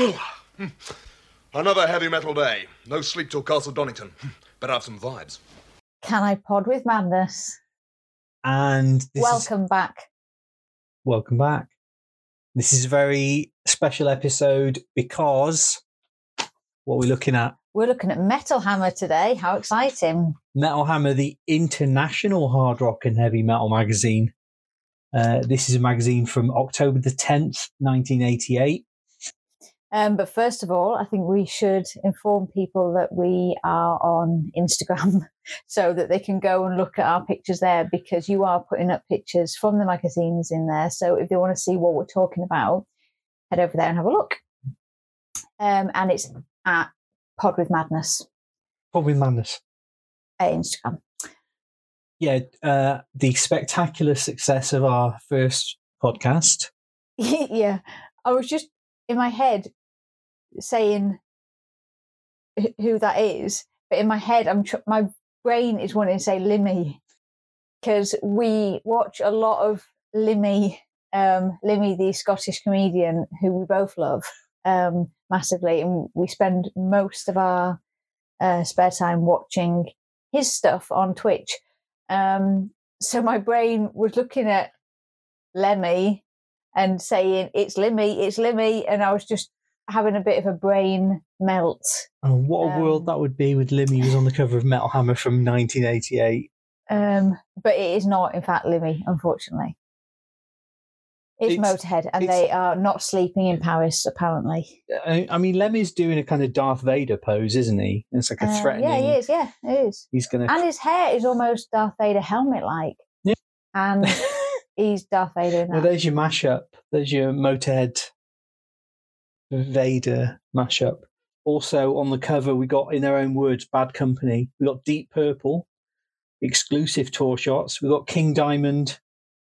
Another heavy metal day. No sleep till Castle Donington. Better have some vibes. Can I pod with madness? And this is, Welcome back. welcome back. This is a very special episode because what we're looking at We're looking at Metal Hammer today. How exciting! Metal Hammer, the international hard rock and heavy metal magazine. Uh, this is a magazine from October the 10th, 1988. Um, but first of all, I think we should inform people that we are on Instagram so that they can go and look at our pictures there because you are putting up pictures from the magazines in there. So if they want to see what we're talking about, head over there and have a look. Um, and it's at Pod with Madness Pod with madness. at Instagram. Yeah, uh, the spectacular success of our first podcast. yeah, I was just in my head saying who that is, but in my head, I'm tr- my brain is wanting to say Limmy because we watch a lot of Limmy, um, Limmy, the Scottish comedian who we both love um, massively, and we spend most of our uh, spare time watching his stuff on Twitch. Um, so my brain was looking at Lemmy and saying it's Limmy, it's Limmy, and I was just having a bit of a brain melt. Oh, what a Um, world that would be with Limmy was on the cover of Metal Hammer from 1988. Um, but it is not, in fact, Limmy, unfortunately. It's, It's- Motorhead, and it's- they are not sleeping in Paris, apparently. I, I mean, Lemmy's doing a kind of Darth Vader pose, isn't he? It's like a Uh, threatening. yeah, he is. Yeah, it is. He's gonna, And his hair is almost Darth Vader helmet like. Yeah. And he's Darth Vader in Well, there's your mashup. There's your Motorhead Vader mashup. Also on the cover, we got, in their own words, Bad Company. We got Deep Purple, exclusive tour shots. We got King Diamond,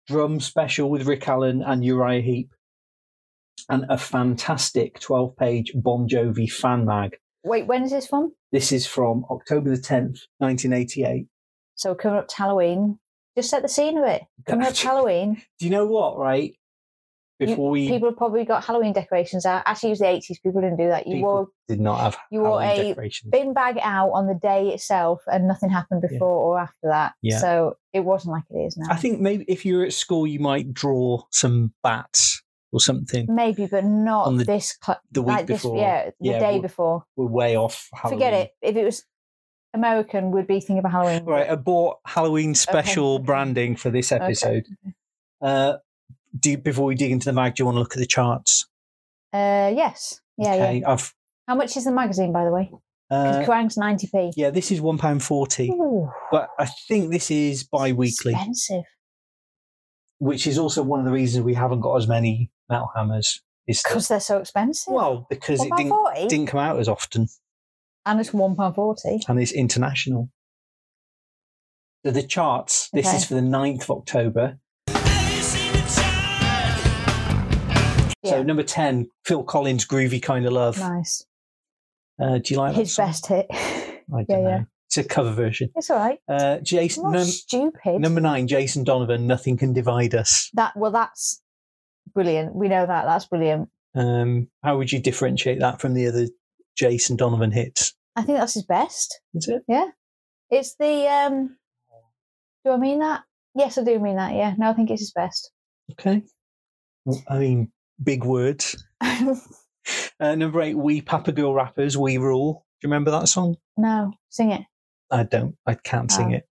drum special with Rick Allen and Uriah Heep, and a fantastic 12 page Bon Jovi fan mag. Wait, when is this from? This is from October the 10th, 1988. So coming up to Halloween. Just set the scene of it. Coming up to Halloween. Do you know what, right? You- Before we people have probably got Halloween decorations out. Actually, it was the eighties. People didn't do that. You wore did not have you wore Halloween a decorations. bin bag out on the day itself, and nothing happened Yeah. before or after that. Yeah. So it wasn't like it is now. I think maybe if you were at school, you might draw some bats or something. maybe, but not On the- this. Cl- the week like before. This, yeah, the Yeah, day we're- before. We're way off. Halloween. Forget it. If it was American, we'd be thinking about Halloween. Right, I bought Halloween special okay. branding for this Okay, episode. Uh, do you- before we dig into the mag, do you want to look at the charts? Uh, yes. Yeah, okay, yeah. I've How much is the magazine, by the way? Uh, Kerrang's ninety p. yeah, this is one pound forty, Ooh, but I think this is bi-weekly, Expensive. which is also one of the reasons we haven't got as many metal hammers. Is Because they're so expensive. well because it didn't didn't come out as often, and it's one pound forty. and it's international. So the charts. This Okay. is for the 9th of October. Yeah, So number ten, Phil Collins, "Groovy Kind of Love." nice. Uh, do you like His best hit. I don't Yeah, know. yeah. It's a cover version. It's all right. Uh, Jason, num- stupid. number nine, Jason Donovan. Nothing can divide us. that well, that's brilliant. We know that. That's brilliant. Um, how would you differentiate that from the other Jason Donovan hits? I think that's his best. Is it? Yeah. It's the. um Do I mean that? Yes, I do mean that. Yeah. No, I think it's his best. Okay. Well, I mean, big words. Uh, number eight, Wee Papa Girl Rappers, We Rule. Do you remember that song? no, sing it. I don't. I can't sing Oh. it.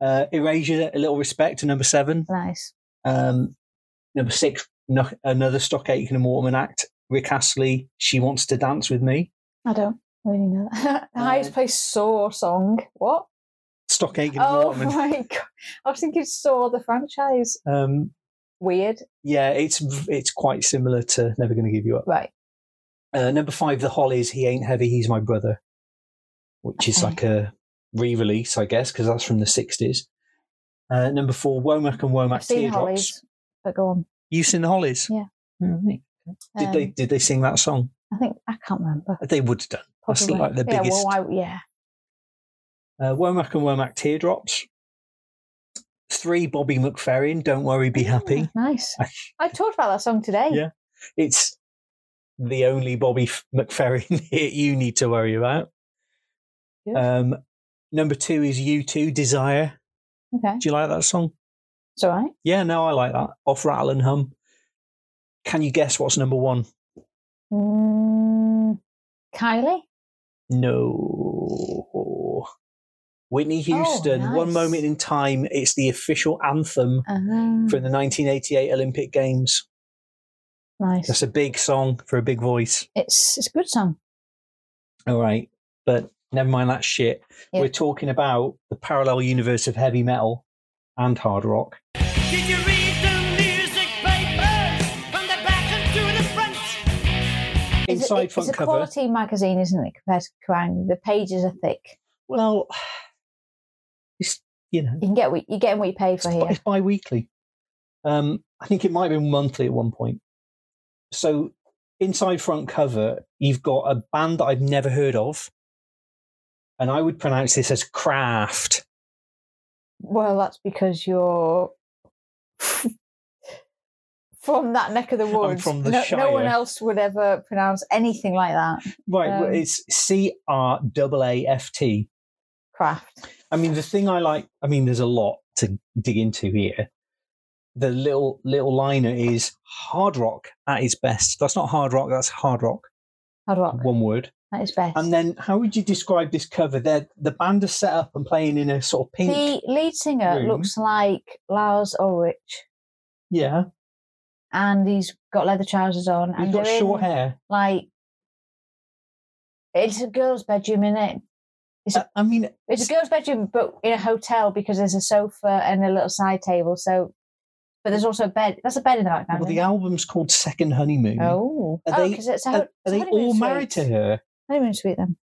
Uh, Erasure, A Little Respect, to number seven. Nice. Um, number six, no, another Stock Aitken and Waterman act. Rick Astley, She Wants to Dance with Me. I don't really know that. the highest Uh, place Saw song. What? Stock Aitken and Oh Waterman. my god! I was thinking Saw the franchise. Um, Weird. yeah, it's it's quite similar to Never Gonna Give You Up. Right. Uh, number five, The Hollies, He Ain't Heavy, He's My Brother, which is like a re-release, I guess, because that's from the sixties. Uh, number four, Womack and Womack I've seen Teardrops. Hollies, but go on. You seen the Hollies? Yeah. Right. Did they Um, did they sing that song? I think I can't remember. They would have done. That's Possibly. like the yeah, biggest. well, why, yeah. Uh, Womack and Womack Teardrops. Three, Bobby McFerrin, Don't Worry, Be Happy. Ah, nice. I- I talked about that song today. Yeah. It's the only Bobby McFerrin hit you need to worry about. Good. Um, number two is U2 Desire. Okay, Do you like that song? it's all right. Yeah, no, I like that. Off Rattle and Hum. Can you guess what's number one? Mm, Kylie. No. Whitney Houston, One Oh, nice. Moment in Time. It's the official anthem Um, for the 1988 Olympic Games. nice. That's a big song for a big voice. It's it's a good song. All right. But never mind that shit. Yeah. We're talking about the parallel universe of heavy metal and hard rock. Did you read the music papers from the back and to the front? It's a- Inside it's front a cover. quality magazine, isn't it? Compared to Kerrang, the pages are thick. Well, it's, you know, You can get what you get what you pay for it's, here. it's bi weekly. Um, I think it might have been monthly at one point. So, inside front cover, you've got a band that I've never heard of. And I would pronounce this as Craft. Well, that's because you're from that neck of the woods. from the no, no one else would ever pronounce anything like that. Right. well, Um, it's C R A A F T. Craaft. I mean, the thing I like, I mean, there's a lot to dig into here. The little little liner is hard rock at its best. That's not hard rock, that's hard rock. Hard rock. One word. That is best. And then, how would you describe this cover? They're, the band is set up and playing in a sort of pink. the lead singer room. looks like Lars Ulrich, yeah, and he's got leather trousers on, he's and got short in, hair. like it's a girl's bedroom in it. It's Uh, I mean, it's a girl's bedroom, but in a hotel because there's a sofa and a little side table. So, but there's also a bed. That's a bed in the background. well, the album's called Second Honeymoon. Oh, Are oh, they- because it's a, Are, ho- are they all married to suite. her? Honeymoon suite then.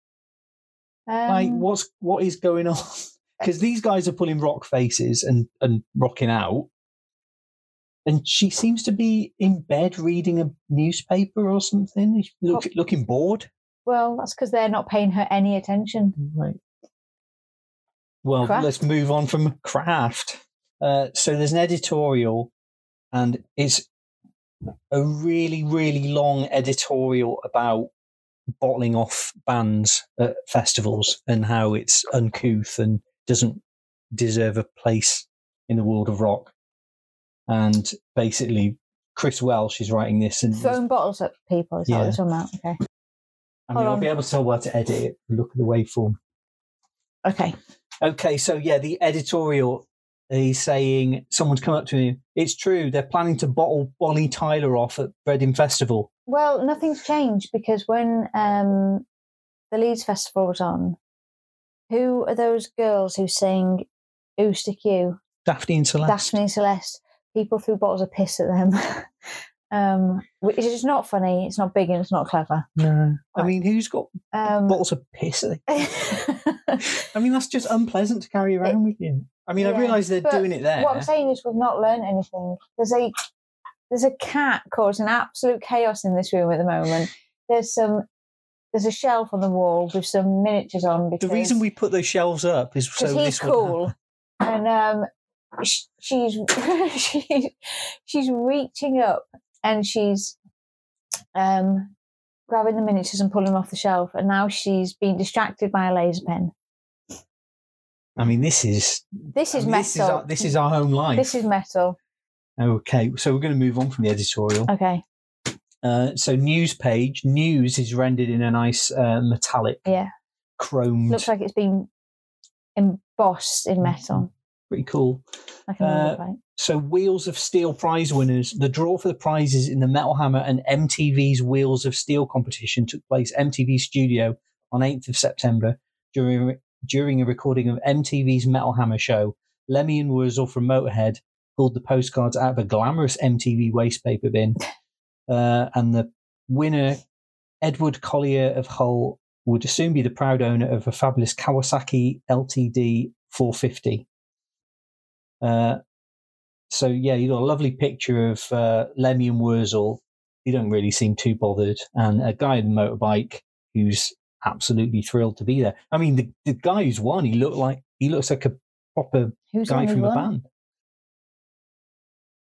Um, like, what's what is going on? Because these guys are pulling rock faces and and rocking out, and she seems to be in bed reading a newspaper or something. Look, looking bored. Well, that's because they're not paying her any attention. Right. Well, let's move on from Craaft. Uh, so there's an editorial, and it's a really, really long editorial about bottling off bands at festivals and how it's uncouth and doesn't deserve a place in the world of rock. And basically, Chris Welch is writing this, and Throwing bottles at people. Is that what Yeah. they're talking about? Okay. I mean, hold I'll on. be able to tell where to edit it. Look at the waveform. Okay. Okay, so yeah, the editorial he's saying someone's come up to me. It's true. They're planning to bottle Bonnie Tyler off at Reading Festival. Well, nothing's changed because when um, the Leeds Festival was on, who are those girls who sing "Ooh Stick You"? Daphne and Celeste. Daphne and Celeste. People threw bottles of piss at them, um, which is not funny. It's not big and it's not clever. No, I mean, who's got Um, bottles of piss? I mean, that's just unpleasant to carry around with you. I mean, I realise they're doing it there. What I'm saying is, we've not learned anything. There's a there's a cat causing absolute chaos in this room at the moment. There's some there's a shelf on the wall with some miniatures on. the reason we put those shelves up is so because he's this cool, and um, sh- she's she's she's reaching up and she's um grabbing the miniatures and pulling them off the shelf, and now she's being distracted by a laser pen. I mean, this is This is I mean, metal. This is, our, this is our home life. This is metal. okay, so we're going to move on from the editorial. Okay. Uh, so news page news is rendered in a nice uh, metallic Yeah. chrome. Looks like it's been embossed in metal. pretty cool Like a Uh, plate. So wheels of steel prize winners the draw for the prizes in the metal hammer and mtv's wheels of steel competition took place mtv studio on 8th of september during during a recording of mtv's metal hammer show. Lemmy and wurzel from motorhead pulled the postcards out of a glamorous mtv waste paper bin. Uh, and the winner edward collier of hull would soon be the proud owner of a fabulous kawasaki ltd 450 uh, so yeah, you got a lovely picture of uh, Lemmy and Wurzel. You don't really seem too bothered, and a guy on a motorbike who's absolutely thrilled to be there. I mean, the, the guy who's won, he looked like he looks like a proper Who's guy from a band.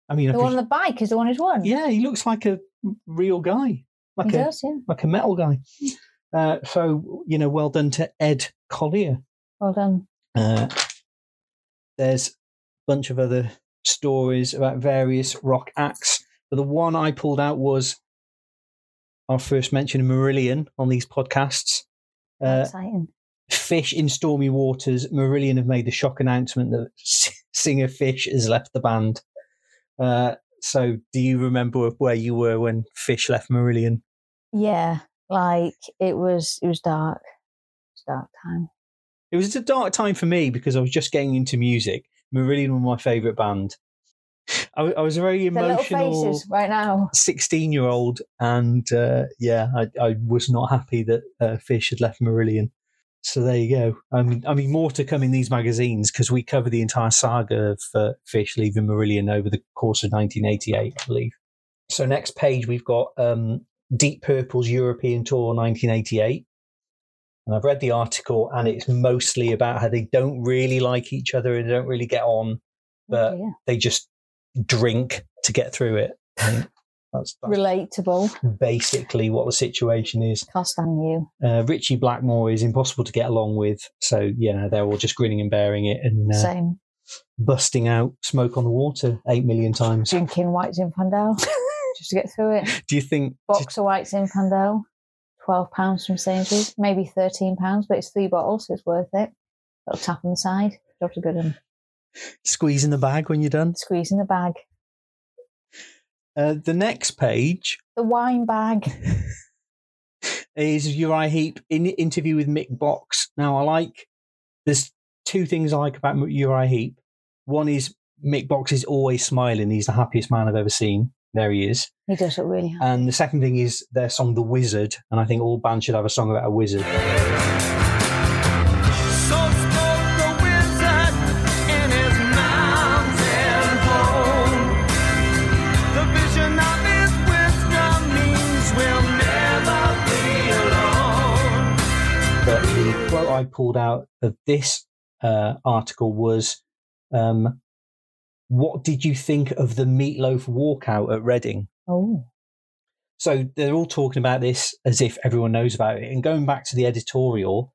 I mean, The one on the bike is the one who's won. yeah, he looks like a real guy. like He a does, yeah. like a metal guy. Uh, so you know, well done to Ed Collier. Well done. Uh, there's a bunch of other stories about various rock acts, but the one I pulled out was our first mention of Marillion on these podcasts. Uh, Exciting. Fish in stormy waters. Marillion have made the shock announcement that singer Fish has left the band. Uh, so, do you remember where you were when Fish left Marillion? Yeah, like it was. It was dark. It was dark time. It was a dark time for me because I was just getting into music. Marillion were my favourite band. I was a very emotional right now. 16 year old, and uh, yeah, I, I was not happy that uh, Fish had left Marillion. So there you go. I mean, I mean, more to come in these magazines because we cover the entire saga of uh, Fish leaving Marillion over the course of 1988, I believe. So next page we've got um, Deep Purple's European Tour 1988. And I've read the article, and it's mostly about how they don't really like each other and they don't really get on. But- Oh, dear. They just drink to get through it. That's, that's Relatable. basically what the situation is. Can't stand you. Uh, Ritchie Blackmore is impossible to get along with, so you know they're all just grinning and bearing it and uh, Same. busting out "Smoke on the Water" eight million times. Drinking whites in Zinfandel just to get through it. Do you think? Box of in Zinfandel. Twelve pounds from Sainsbury's, maybe thirteen pounds, but it's three bottles, so it's worth it. Little tap on the side, dropped a good one. Squeeze in the bag when you're done. Squeeze in the bag. Uh, the next page The wine bag. is Uriah Heep in interview with Mick Box. Now, I like. There's two things I like about Uriah Heep. One is Mick Box is always smiling. He's the happiest man I've ever seen. There he is. He does look really happy. And the second thing is their song "The Wizard," and I think all bands should have a song about a wizard. So spoke the wizard in his mountain home. The vision of his wisdom means we'll never be alone. But the quote I pulled out of this uh, article was, um, "What did you think of the Meatloaf walkout at Reading?" Oh, So they're all talking about this as if everyone knows about it. And going back to the editorial,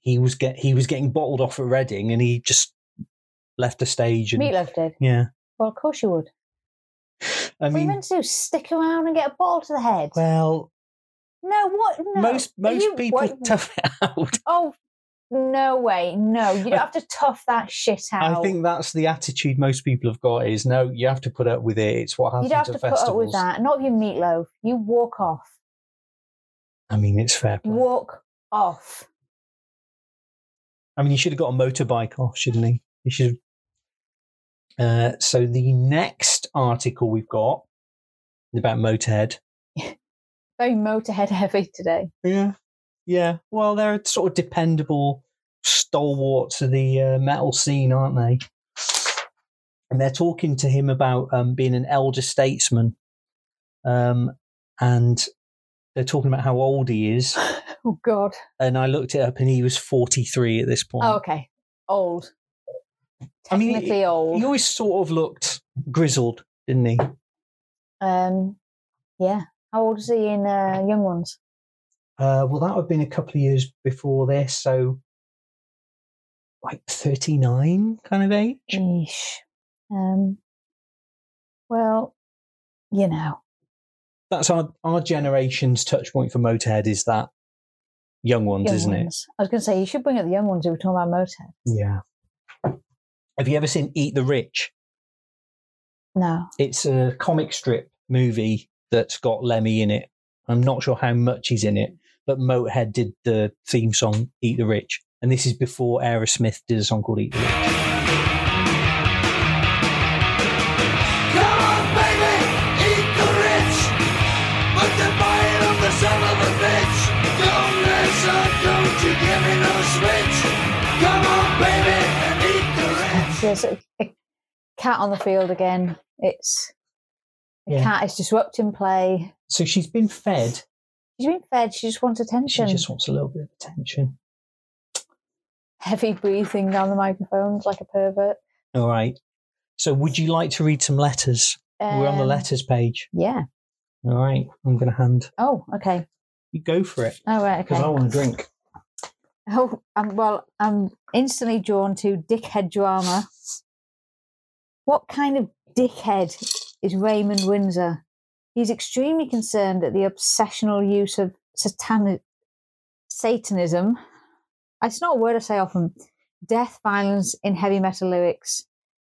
he was get he was getting bottled off at Reading, and he just left the stage. And Meatloaf did. yeah, Well, of course you would. I what are you mean, meant to do? Stick around and get a ball to the head? well, no, what? No. most most you- people what- tough it out. Oh, no way. No, you don't have to tough that shit out. I think that's the attitude most people have got is no, you have to put up with it. It's what happens you don't have to at put festivals. up with that. Not if you meatloaf. You walk off. I mean, it's fair play. Walk off. I mean, he should have got a motorbike off, shouldn't he? He should. Have... Uh, so the next article we've got is about Motorhead. Very motorhead heavy today. Yeah, yeah. Well, they're sort of dependable stalwarts of the uh, metal scene, aren't they? And they're talking to him about um, being an elder statesman, um, and they're talking about how old he is. Oh, God. And I looked it up, and he was forty-three at this point. Oh, okay. Old. I mean, Technically old. He always sort of looked grizzled, didn't he? Um, yeah. How old is he in uh, Young Ones? Uh, well, that would have been a couple of years before this, so like 39 kind of age. Um, well, you know. That's our, our generation's touch point for Motorhead is that young ones, Young isn't ones. I was going to say, you should bring up the young ones who were talking about Motorhead. Yeah. Have you ever seen Eat the Rich? No. It's a comic strip movie that's got Lemmy in it. I'm not sure how much he's in it, but Motorhead did the theme song Eat the Rich. And this is before Aerosmith did a song called Eat the Rich. Come on, baby, eat the rich. But the bite of the son of a bitch. Don't listen, don't you give me no switch. Come on, baby, and eat the rich. There's a, a cat on the field again. It's the Yeah. cat is disrupting play. So she's been fed. She's been fed. She just wants attention. She just wants a little bit of attention. Heavy breathing down the microphones like a pervert. All right. So would you like to read some letters? We're on the Um, letters page. Yeah. All right, I'm going to hand. Oh, okay. You go for it Oh, right, because okay. I want to drink. Oh, um, well, I'm instantly drawn to dickhead drama. What kind of dickhead is Raymond Windsor? He's extremely concerned at the obsessional use of satanic Satanism. It's not a word I say often. Death, violence in heavy metal lyrics,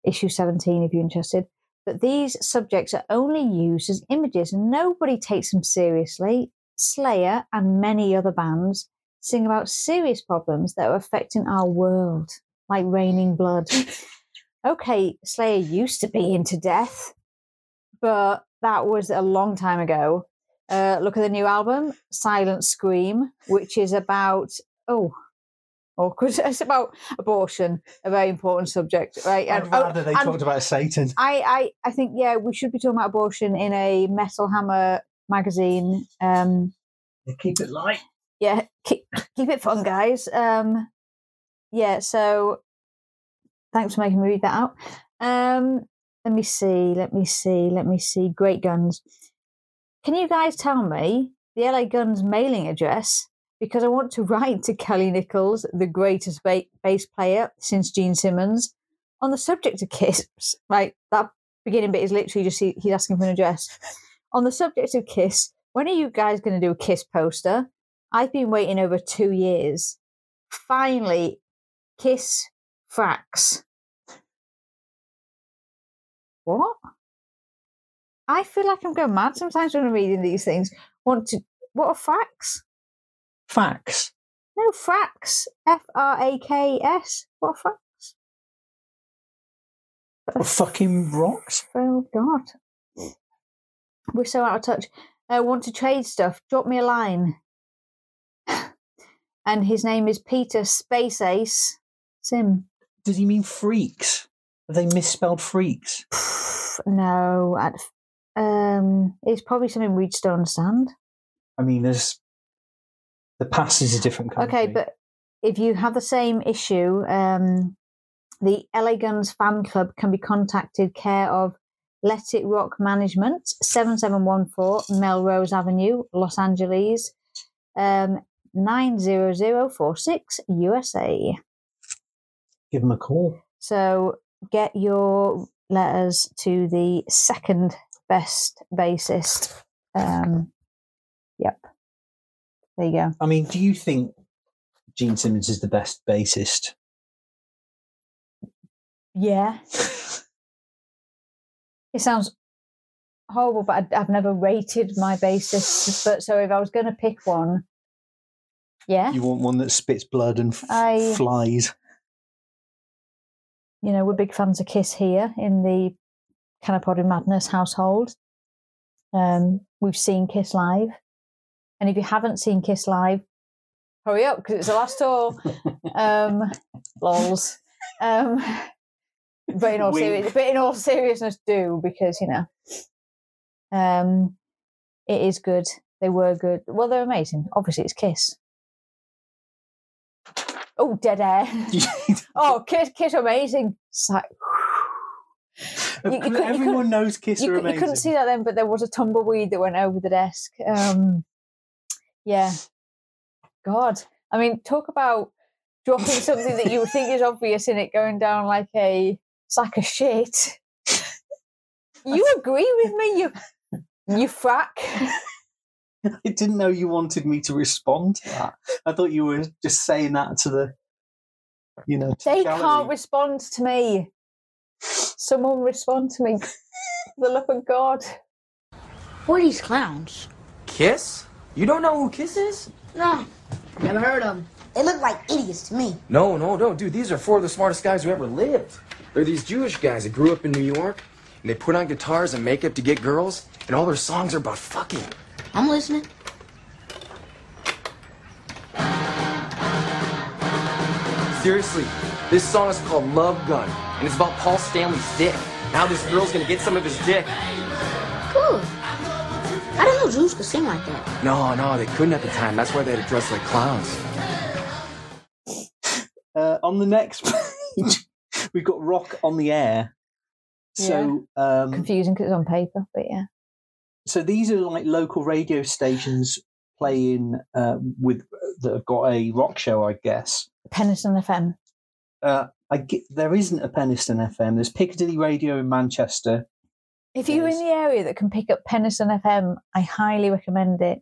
issue 17, if you're interested. But these subjects are only used as images and nobody takes them seriously. Slayer and many other bands sing about serious problems that are affecting our world, like raining blood. okay, Slayer used to be into death, but that was a long time ago. Uh, look at the new album, Silent Scream, which is about oh, awkward. It's about abortion, a very important subject, right? I'd And- oh, rather they and- talked about Satan. I, I, I think yeah, we should be talking about abortion in a Metal Hammer magazine. Um, Keep it light. yeah, keep keep it fun, guys. Um, yeah, so thanks for making me read that out. Um, let me see, let me see, let me see. Great guns. Can you guys tell me the LA Guns mailing address? Because I want to write to Kelly Nickels, the greatest ba- bass player since Gene Simmons, on the subject of Kiss. Right, that beginning bit is literally just he, he's asking for an address. On the subject of Kiss, when are you guys going to do a Kiss poster? I've been waiting over two years. Finally, Kiss Frax. What? I feel like I'm going mad sometimes when I'm reading these things. Want to what are Frax? Facts. No, Frax. F R A K S. What are Frax? What fucking rocks? Oh God, we're so out of touch. Uh, want to trade stuff? Drop me a line. and his name is Peter Space Ace Sim. Does he mean freaks? Have they misspelled freaks? no, I'd, um, it's probably something we'd still understand. I mean, there's the past is a different country. Okay, but if you have the same issue, um, the LA Guns fan club can be contacted care of Let It Rock Management, 7714 Melrose Avenue, Los Angeles, um, 90046 USA. give them a call. So get your letters to the second best bassist. Um, yep. There you go. I mean, do you think Gene Simmons is the best bassist? Yeah. It sounds horrible, but I, I've never rated my bassist. But so if I was going to pick one, yeah, You want one that spits blood and f- I- flies? You know, we're big fans of Kiss here in the Canapod Madness household. Um, we've seen Kiss live, and if you haven't seen Kiss live, hurry up because it's the last tour. um, lols. Um, but in all Wink. serious, but in all seriousness, do because you know, um, it is good. They were good. Well, they're amazing. Obviously, it's Kiss. Oh, dead air. oh, Kiss, Kiss, are amazing. It's like, you- you you Everyone couldn't- knows Kiss you, are cou- you couldn't see that then, but there was a tumbleweed that went over the desk. Um, yeah. God. I mean, talk about dropping something that you would think is obvious in it going down like a sack of shit. You agree with me, you you frack. I didn't know you wanted me to respond to that. I thought you were just saying that to the, you know, to They gallery. can't respond to me. Someone respond to me. The love of God. Who are these clowns? Kiss? You don't know who Kiss is? No, never heard of them. They look like idiots to me. No, no, no, dude. These are four of the smartest guys who ever lived. They're these Jewish guys that grew up in New York, and they put on guitars and makeup to get girls, and all their songs are about fucking. I'm listening. Seriously, this song is called Love Gun, and it's about Paul Stanley's dick. Now this girl's gonna get some of his dick. Cool. I didn't know Jews could sing like that. No, no, they couldn't at the time. That's why they had to dress like clowns. Uh, on the next page, we've got Rock on the Air. So, um, Confusing because it's on paper, but yeah. So these are like local radio stations playing uh, with that have got a rock show, I guess. Penistone FM. Uh, I get, there isn't a Penistone FM. There's Piccadilly Radio in Manchester. If you're in the area that can pick up Penistone FM, I highly recommend it.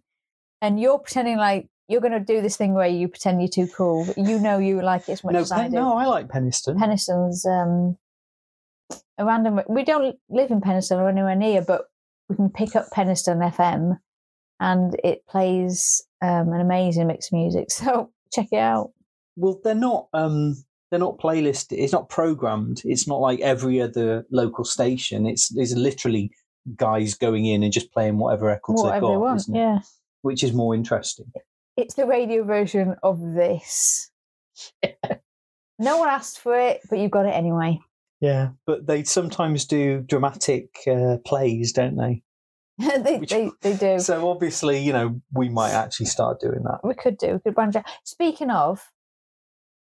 And you're pretending like you're going to do this thing where you pretend you're too cool, but you know you like it as much No, as I do. no, I like Penistone. Penistone's um, a random. We don't live in Penistone or anywhere near, but we can pick up Penistone FM, and it plays um, an amazing mix of music. So check it out. well, they're not. Um, they're not playlist. It's not programmed. It's not like every other local station. It's there's literally guys going in and just playing whatever records they've got, they want, yeah. which is more interesting. It's the radio version of this. no one asked for it, but you got it anyway. Yeah, but they sometimes do dramatic uh, plays, don't they? they, Which- they, they do. So obviously, you know, we might actually start doing that. we could do. We could branch out. Speaking of,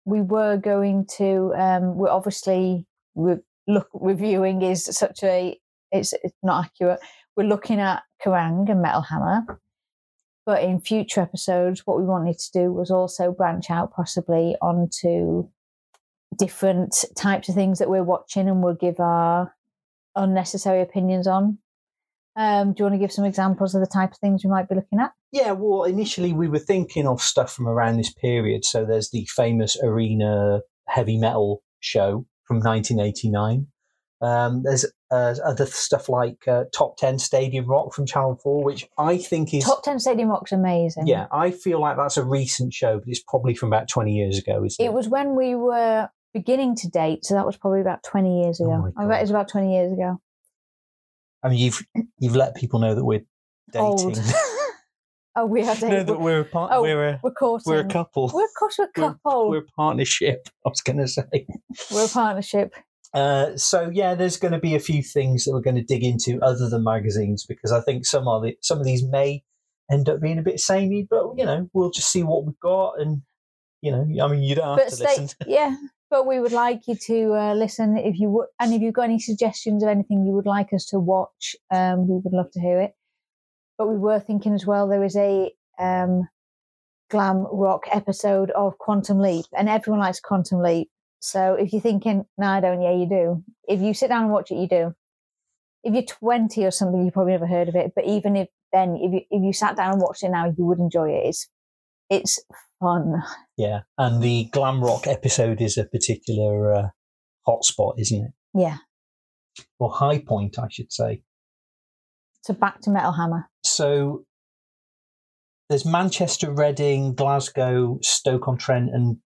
we were going to. Um, we're obviously re- look reviewing is such a. It's it's not accurate. We're looking at Kerrang and Metal Hammer, but in future episodes, what we wanted to do was also branch out possibly onto different types of things that we're watching, and we'll give our unnecessary opinions on. Um, do you want to give some examples of the type of things we might be looking at? Yeah, well, initially we were thinking of stuff from around this period. So there's the famous Arena heavy metal show from 1989. Um, there's uh, other stuff like uh, Top 10 Stadium Rock from Channel 4, which I think is. Top Ten Stadium Rock's amazing. Yeah, I feel like that's a recent show, but it's probably from about 20 years ago, isn't it? It was when we were beginning to date, so that was probably about 20 years Oh ago. my I bet it was about 20 years ago. I mean, you've you've let people know that we're dating. Oh, we are no, that we're a, par- Oh, we're a we're courting. we're a couple. We're, of course, we're a We're- couple. We're a partnership. I was going to say. We're a partnership. Uh, so yeah, there's going to be a few things that we're going to dig into other than magazines because I think some of the, some of these may end up being a bit samey, but you know we'll just see what we've got and you know I mean you don't have But to stay, listen. yeah. But we would like you to uh, listen if you would, and if you've got any suggestions of anything you would like us to watch, um, we would love to hear it. But we were thinking as well there is a um, glam rock episode of Quantum Leap, and everyone likes Quantum Leap. So if you're thinking, no, I don't, yeah, you do. If you sit down and watch it, you do. If you're 20 or something, you probably never heard of it. But even if then, if you if you sat down and watched it now, you would enjoy it. It's it's fun. Yeah, and the glam rock episode is a particular uh, hotspot, isn't it? Yeah. Or high point, I should say. So back to Metal Hammer. So there's Manchester, Reading, Glasgow, Stoke on Trent, and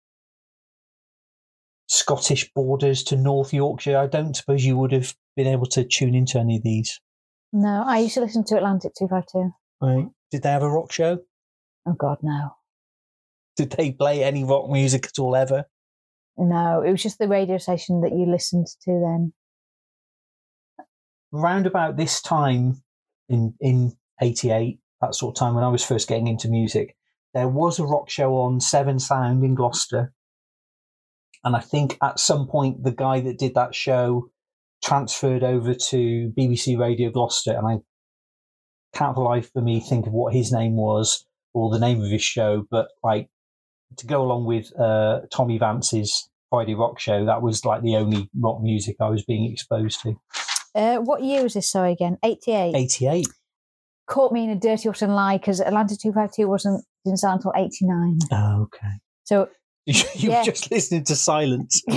Scottish borders to North Yorkshire. I don't suppose you would have been able to tune into any of these. No, I used to listen to Atlantic 252. Right? Did they have a rock show? Oh, God, no. Did they play any rock music at all ever? No, it was just the radio station that you listened to then. Round about this time in in '88, that sort of time when I was first getting into music, there was a rock show on Severn Sound in Gloucester, and I think at some point the guy that did that show transferred over to BBC Radio Gloucester, and I can't for life of me think of what his name was or the name of his show, but like to go along with uh, Tommy Vance's Friday Rock Show, that was like the only rock music I was being exposed to. Uh, what year was this, sorry, again? 88. 88. Caught me in a dirty rotten lie because Atlantic 252 wasn't, didn't start until 89. Oh, okay. So, You Yeah. were just listening to silence.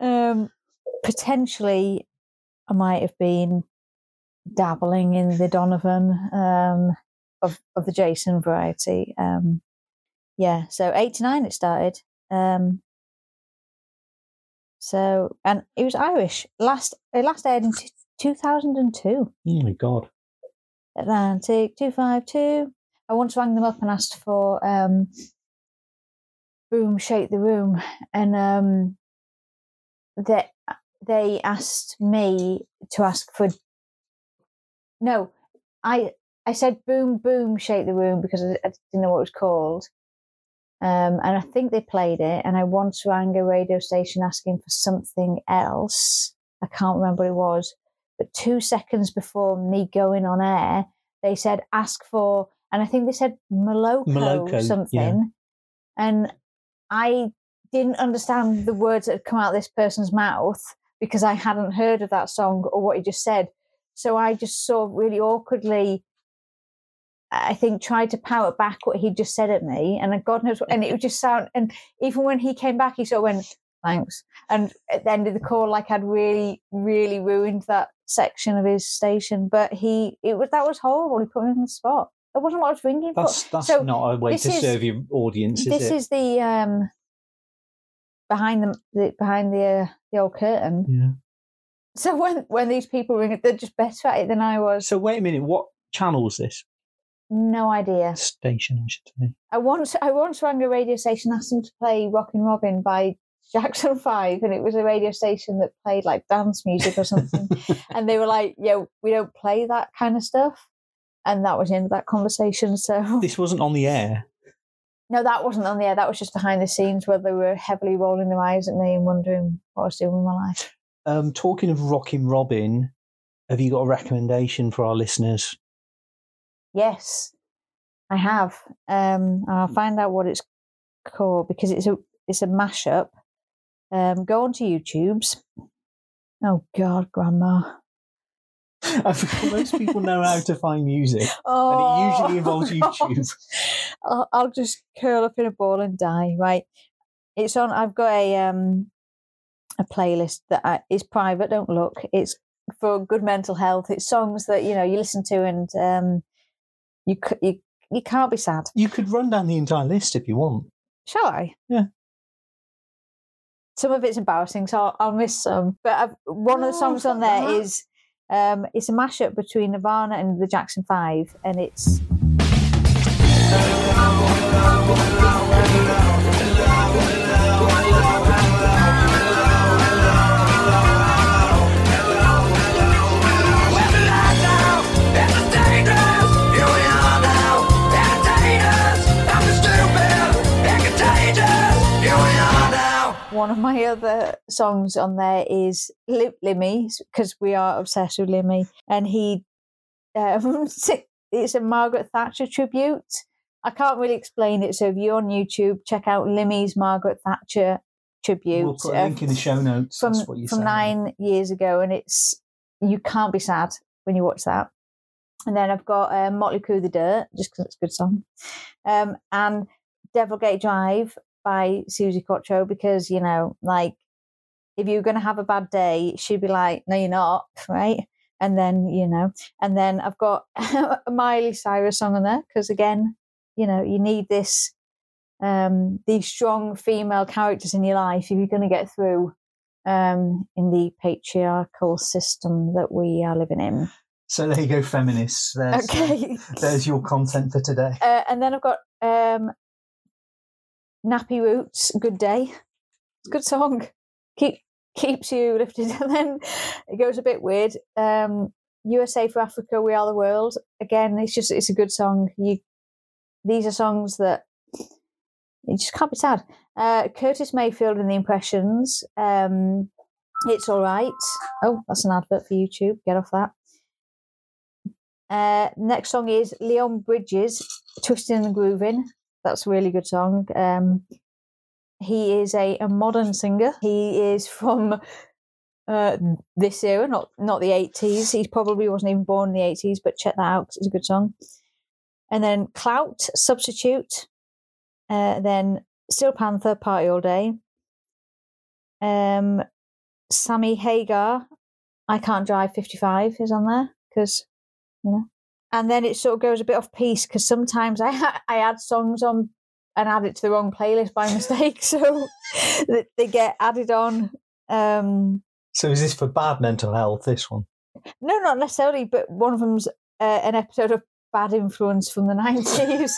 um, potentially, I might have been dabbling in the Donovan um, of, of the Jason variety. Um, yeah, so 89 it started. Um, so, and it was Irish. Last, it last aired in t- 2002. Oh my god. Atlantic 252. I once rang them up and asked for um, Boom Shake the Room. And um, they, they asked me to ask for. No, I I said Boom Boom Shake the Room because I, I didn't know what it was called. Um, and I think they played it. And I once rang a radio station asking for something else. I can't remember what it was. but two seconds before me going on air, they said ask for, and I think they said "Maloko" Moloko, yeah. something, and I didn't understand the words that had come out of this person's mouth because I hadn't heard of that song or what he just said. So I just sort of really awkwardly, I think, tried to power back what he just said at me, and God knows what, and it would just sound. And even when he came back, he sort of went, "Thanks," and at the end of the call, like I'd really, really ruined that section of his station. But he, it was that was horrible. He put me on the spot. That wasn't what I was ringing That's for. that's So not a way to is- serve your audience, is this it? is the um behind the, the behind the uh, the old curtain. yeah. So when when these people ring it, they're just better at it than I was. So wait a minute, what channel was this? No idea. Station, I should say. I once I once rang a radio station, asked them to play Rockin' Robin by Jackson Five, and it was a radio station that played like dance music or something. and they were like, "Yeah, we don't play that kind of stuff." And that was the end of that conversation. So This wasn't on the air. no, that wasn't on the air. That was just behind the scenes where they were heavily rolling their eyes at me and wondering what I was doing with my life. Um, talking of Rockin' Robin, have you got a recommendation for our listeners? Yes, I have. Um, and I'll find out what it's called because it's a it's a mashup. Um, go onto YouTube's. Oh God, Grandma! Most people know how to find music, Oh, and it usually involves YouTube. I'll, I'll just curl up in a ball and die. Right? It's on. I've got a um a playlist that I, is private. Don't look. It's for good mental health. It's songs that you know you listen to and um you c- you you can't be sad. You could run down the entire list if you want. Shall I? Yeah. Some of it's embarrassing, so I'll, I'll miss some. But I've, one of the songs on there that. is um, it's a mashup between Nirvana and the Jackson Five, and it's one of my other songs on there is Li- Limmy because we are obsessed with Limmy, and he um, it's a Margaret Thatcher tribute. I can't really explain it, so if you're on YouTube, check out Limmy's Margaret Thatcher tribute. We'll put a uh, link in the show notes. from That's what you from nine years ago, and it's you can't be sad when you watch that. And then I've got uh, Motley Crue, "The Dirt," just because it's a good song, um, and "Devilgate Drive" by Suzi Quatro because you know, like, if you're going to have a bad day, she'd be like, "No, you're not," right? And then you know, and then I've got a Miley Cyrus song on there because again, you know, you need this um, these strong female characters in your life if you're going to get through um, in the patriarchal system that we are living in. So there you go, feminists. There's, uh, Okay. there's your content for today. Uh, and then I've got um, Nappy Roots, Good Day. It's a good song. Keep, keeps you lifted. And then it goes a bit weird. Um, USA for Africa, We Are the World. Again, it's just it's a good song. You these are songs that you just can't be sad. Uh, Curtis Mayfield and the Impressions. Um, it's all right. Oh, that's an advert for YouTube. Get off that. Uh, next song is Leon Bridges, Twisting and Grooving. That's a really good song. Um, he is a, a modern singer. He is from uh, this era, not not the eighties. He probably wasn't even born in the eighties, but check that out it's a good song. And then Clout, Substitute. Uh, then Steel Panther, Party All Day. Um, Sammy Hagar, I Can't Drive 55 is on there because, you know. And then it sort of goes a bit off piece because sometimes I, ha- I add songs on and add it to the wrong playlist by mistake. So that they get added on. Um, So is this for bad mental health? This one. no, not necessarily, but one of them's uh, an episode of Bad Influence from the 90s,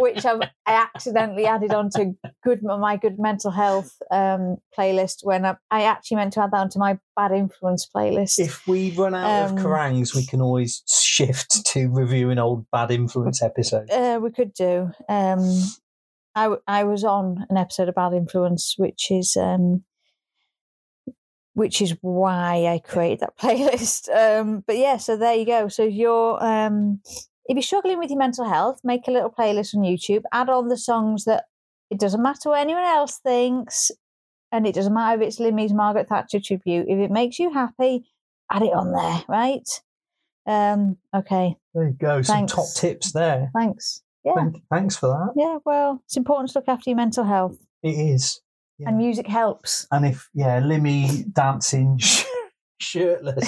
which I've, I accidentally added onto good my good mental health um, playlist when I, I actually meant to add that onto my Bad Influence playlist. If we run out Um, of Kerrangs, we can always shift to reviewing old bad influence episodes. Uh, we could do. Um, I, I was on an episode of Bad Influence, which is um, which is why I created that playlist. Um, but yeah, so there you go. So you're um, if you're struggling with your mental health, make a little playlist on YouTube. Add on the songs that it doesn't matter what anyone else thinks, and it doesn't matter if it's Limmy's Margaret Thatcher tribute. If it makes you happy, add it on there, right? Um, okay, There you go. Some top tips there. thanks. Yeah, Thank, thanks for that. yeah. Well, it's important to look after your mental health, It is. Yeah. and music helps. And if yeah, Limmy dancing sh- shirtless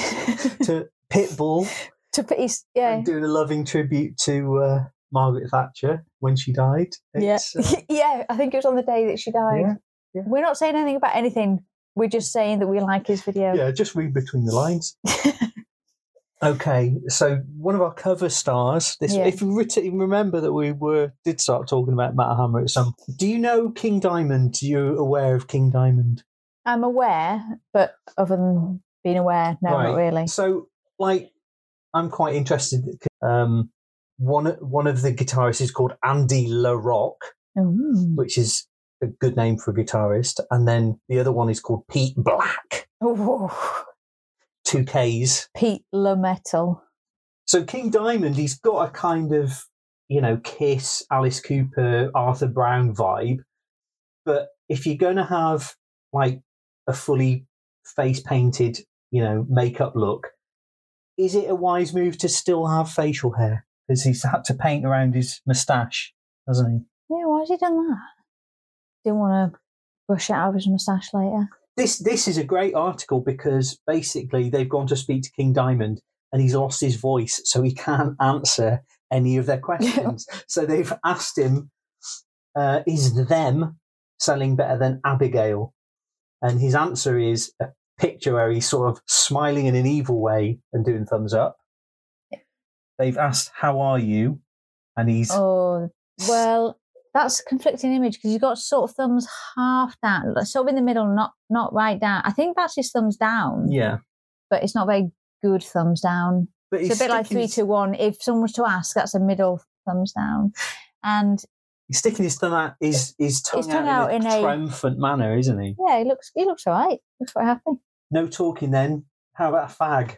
to Pitbull to put his yeah. doing a loving tribute to uh, Margaret Thatcher when she died. Yeah, uh, yeah. I think it was on the day that she died. yeah, yeah. We're not saying anything about anything. We're just saying that we like his video. yeah, just read between the lines. Okay, so one of our cover stars. This, Yeah. if you remember that we were did start talking about Metal Hammer at some. Do you know King Diamond? Are you aware of King Diamond? I'm aware, but other than being aware, no, not really. So, like, I'm quite interested. Um, one one of the guitarists is called Andy LaRock, Ooh. which is a good name for a guitarist, and then the other one is called Pete Blakk, Ooh. Two Ks. Pete LaMetal. So King Diamond, he's got a kind of you know Kiss, Alice Cooper, Arthur Brown vibe, but if you're going to have like a fully face painted, you know, makeup look, is it a wise move to still have facial hair? Because he's had to paint around his moustache, hasn't he? Yeah, why has he done that? Didn't want to brush it out of his moustache later. This this is a great article because basically they've gone to speak to King Diamond and he's lost his voice, so he can't answer any of their questions. so they've asked him, uh, "Is them selling better than Abigail?" And his answer is a picture where he's sort of smiling in an evil way and doing thumbs up. They've asked, "How are you?" And he's Oh, well, that's a conflicting image because you've got sort of thumbs half down, sort of in the middle, not not right down. I think that's his thumbs down, yeah, but it's not very good thumbs down. but It's a bit like three, his- two, one. If someone was to ask, that's a middle thumbs down. And He's sticking his thumb out, his his tongue, tongue out, out in a in a- triumphant manner, isn't he? yeah, he looks he looks all right. Looks quite happy. No talking then. How about a fag?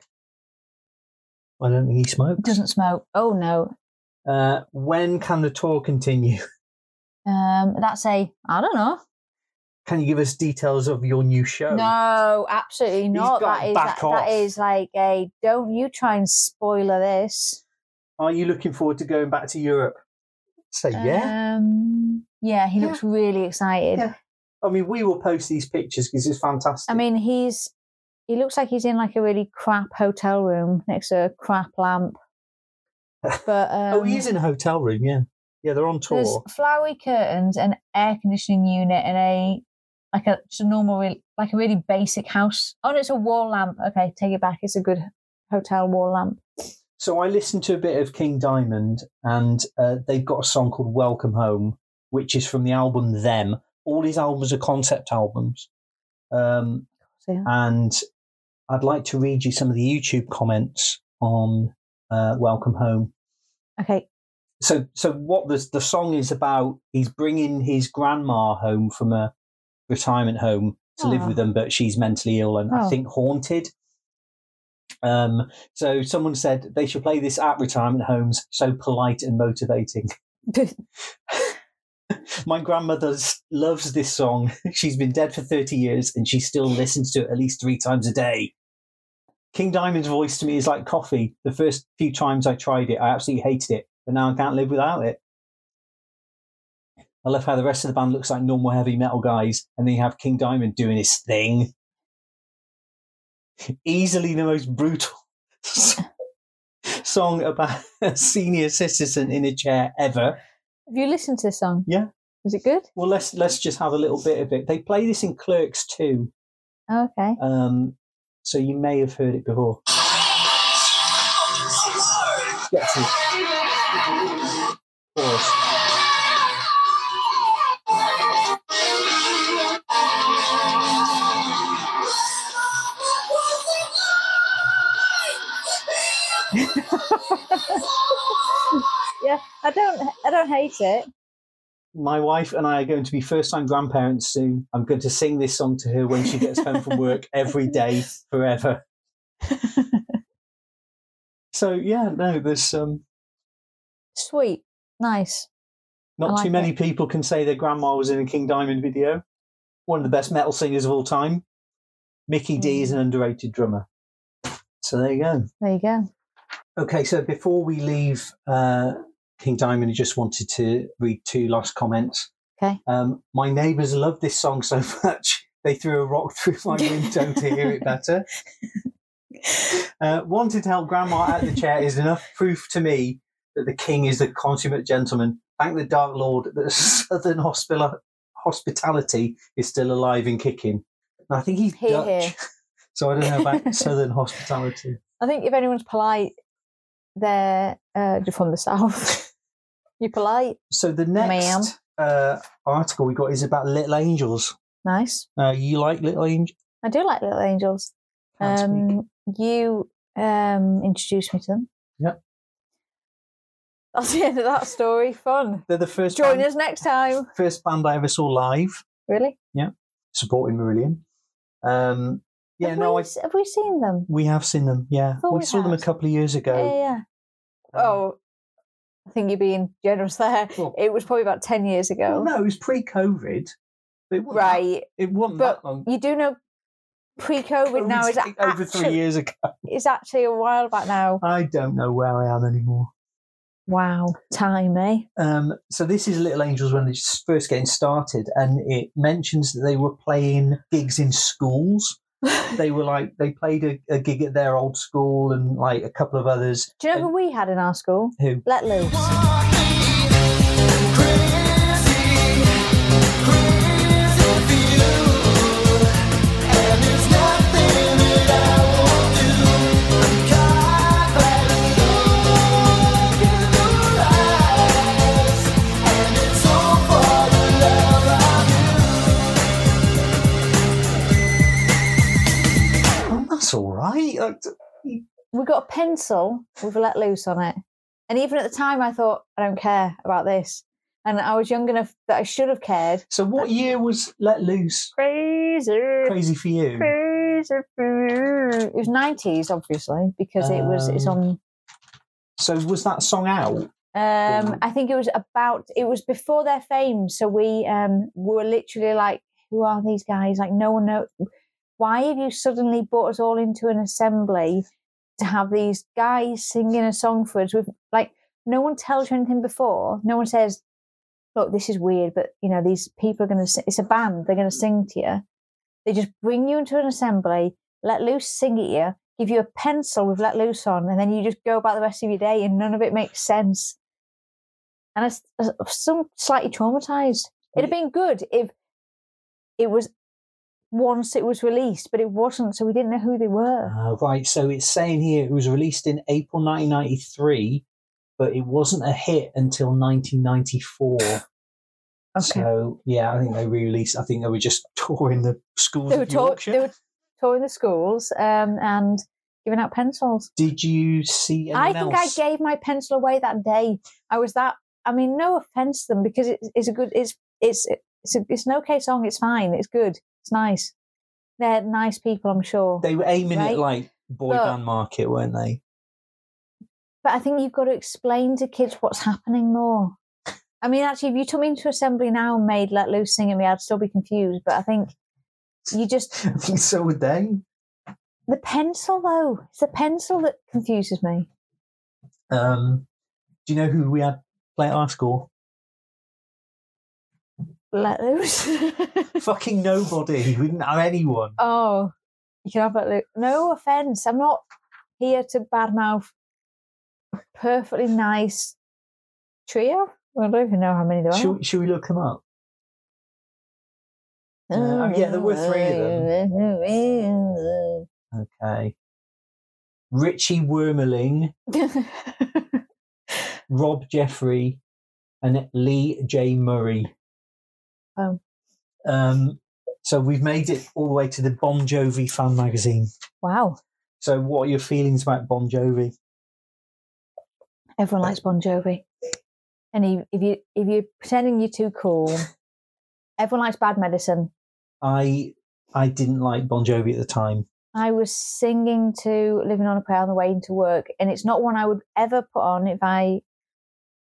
I don't think he smokes. Doesn't smoke. Oh no. Uh, when can the tour continue? Um, that's a I don't know. Can you give us details of your new show? No, absolutely not. got That is back that, off. that is like a don't you try and spoiler this. Are you looking forward to going back to Europe? Say yeah. Um, yeah, he Yeah. looks really excited. Yeah. I mean, we will post these pictures because it's fantastic. I mean, he's he looks like he's in like a really crap hotel room next to a crap lamp. But um, oh, he's in a hotel room. Yeah, yeah, they're on there's tour. flowery curtains, an air conditioning unit, and a like a just a normal, like a really basic house. Oh no, it's a wall lamp. Okay, take it back. It's a good hotel wall lamp. So I listened to a bit of King Diamond, and uh, they've got a song called "Welcome Home," which is from the album Them. All his albums are concept albums. Um, yeah. and I'd like to read you some of the YouTube comments on uh, "Welcome Home." Okay, So, so what the the song is about? He's bringing his grandma home from a retirement home to live with them, but she's mentally ill and I Oh. think haunted. Um, so someone said they should play this at retirement homes. So polite and motivating. My grandmother loves this song. She's been dead for 30 years and she still listens to it at least three times a day. King Diamond's voice to me is like coffee. The first few times I tried it, I absolutely hated it, but now I can't live without it. I love how the rest of the band looks like normal heavy metal guys, and then you have King Diamond doing his thing. Easily the most brutal song about a senior citizen in a chair ever. have you listened to the song? Yeah. is it good? Well, let's let's just have a little bit of it. They play this in Clerks too, Oh, okay. um, so you may have heard it before. Get to it. Yeah, I don't I don't hate it. my wife and I are going to be first time grandparents soon. I'm going to sing this song to her when she gets home from work every day forever. So yeah, no, there's um, Sweet, nice. not like too many it. people can say their grandma was in a King Diamond video. One of the best metal singers of all time. Mikkey Dee Mm. is an underrated drummer. So there you go. There you go. Okay, so before we leave uh, King Diamond, I just wanted to read two last comments. Okay. Um, my neighbours love this song so much they threw a rock through my window to hear it better. Uh, wanted to help Grandma out of the chair is enough proof to me that the King is the consummate gentleman. Thank the Dark Lord that Southern hospitality is still alive and kicking. And I think he's here, Dutch, hear. so I don't know about Southern hospitality. I think if anyone's polite, they're uh, from the south. You're polite. So the next uh, article we got is about Little Angels. Nice. Uh, you like Little Angels? I do like Little Angels. Um, you um, introduced me to them. Yep. That's the end of that story. Fun. They're the first Join band, us next time. first band I ever saw live, Really? Yeah. Supporting Marillion. Um, yeah, have no, we, I, have we seen them? we have seen them. Yeah, we we saw them a couple of years ago. yeah. yeah. Um, Oh, I think you're being generous there. Well- It was probably about 10 years well, ago. no, it was pre-COVID. It wasn't that- Right. it wasn't But that long. You do know pre COVID now is over three years ago. It's actually a while back now. I don't know where I am anymore. Wow. Time, eh? Um, so this is Little Angels when they're just first getting started, and it mentions that they were playing gigs in schools. they were like they played a, a gig at their old school and like a couple of others. Do you know who we had in our school? Who? Let Loose. That's all right. Like, We got a pencil with Let Loose on it. And even at the time, I thought, I don't care about this. And I was young enough that I should have cared. So what year was Let Loose? Crazy. Crazy for you. Crazy. For you. It was 90s, obviously, because it was, it's Um, on So was that song out? Um, I think it was about. It was before their fame, so we um were literally like, "Who are these guys?" Like, no one knows. Why have you suddenly brought us all into an assembly to have these guys singing a song for us? With like, no one tells you anything before. No one says, "Look, this is weird," but you know, these people are going to. It's a band. They're going to sing to you. They just bring you into an assembly, let loose, sing at you, give you a pencil with let loose on, and then you just go about the rest of your day, and none of it makes sense. And i'm slightly traumatized. It'd have been good if it was once it was released, but it wasn't, so we didn't know who they were. Uh, right. So it's saying here it was released in April 1993, but it wasn't a hit until 1994. Okay. So yeah, I think they re-released. I think they were just touring the schools they were, tour- they were touring the schools um, and giving out pencils. Did you see I think else? I gave my pencil away that day. I was that. I mean, no offense to them because it's, it's a good. It's it's it's a, it's an okay song. It's fine. It's good. It's nice. They're nice people, I'm sure. They were aiming Right? at like boy Look. band market, weren't they? But I think you've got to explain to kids what's happening more. I mean, actually, if you took me into assembly now and made Let Loose sing at me, I'd still be confused. But I think you just I think so would they. the pencil though. It's the pencil that confuses me. Um, do you know who we had play at our school? Let Loose. Fucking nobody. We didn't have anyone. Oh, you can have Let Loose. No offense. I'm not here to badmouth perfectly nice trio. I don't even know how many there are. Should, should we look them up? Uh, yeah, there were three of them. Okay. Richie Wermerling, Rob Jeffrey, and Lee J. Murray. Oh. Um, so we've made it all the way to the Bon Jovi fan magazine. wow. So, what are your feelings about Bon Jovi? Everyone likes Bon Jovi. And if, you if you're pretending you're too cool, everyone likes bad medicine. I I didn't like Bon Jovi at the time. I was singing to Living on a Prayer on the way into work, and it's not one I would ever put on if I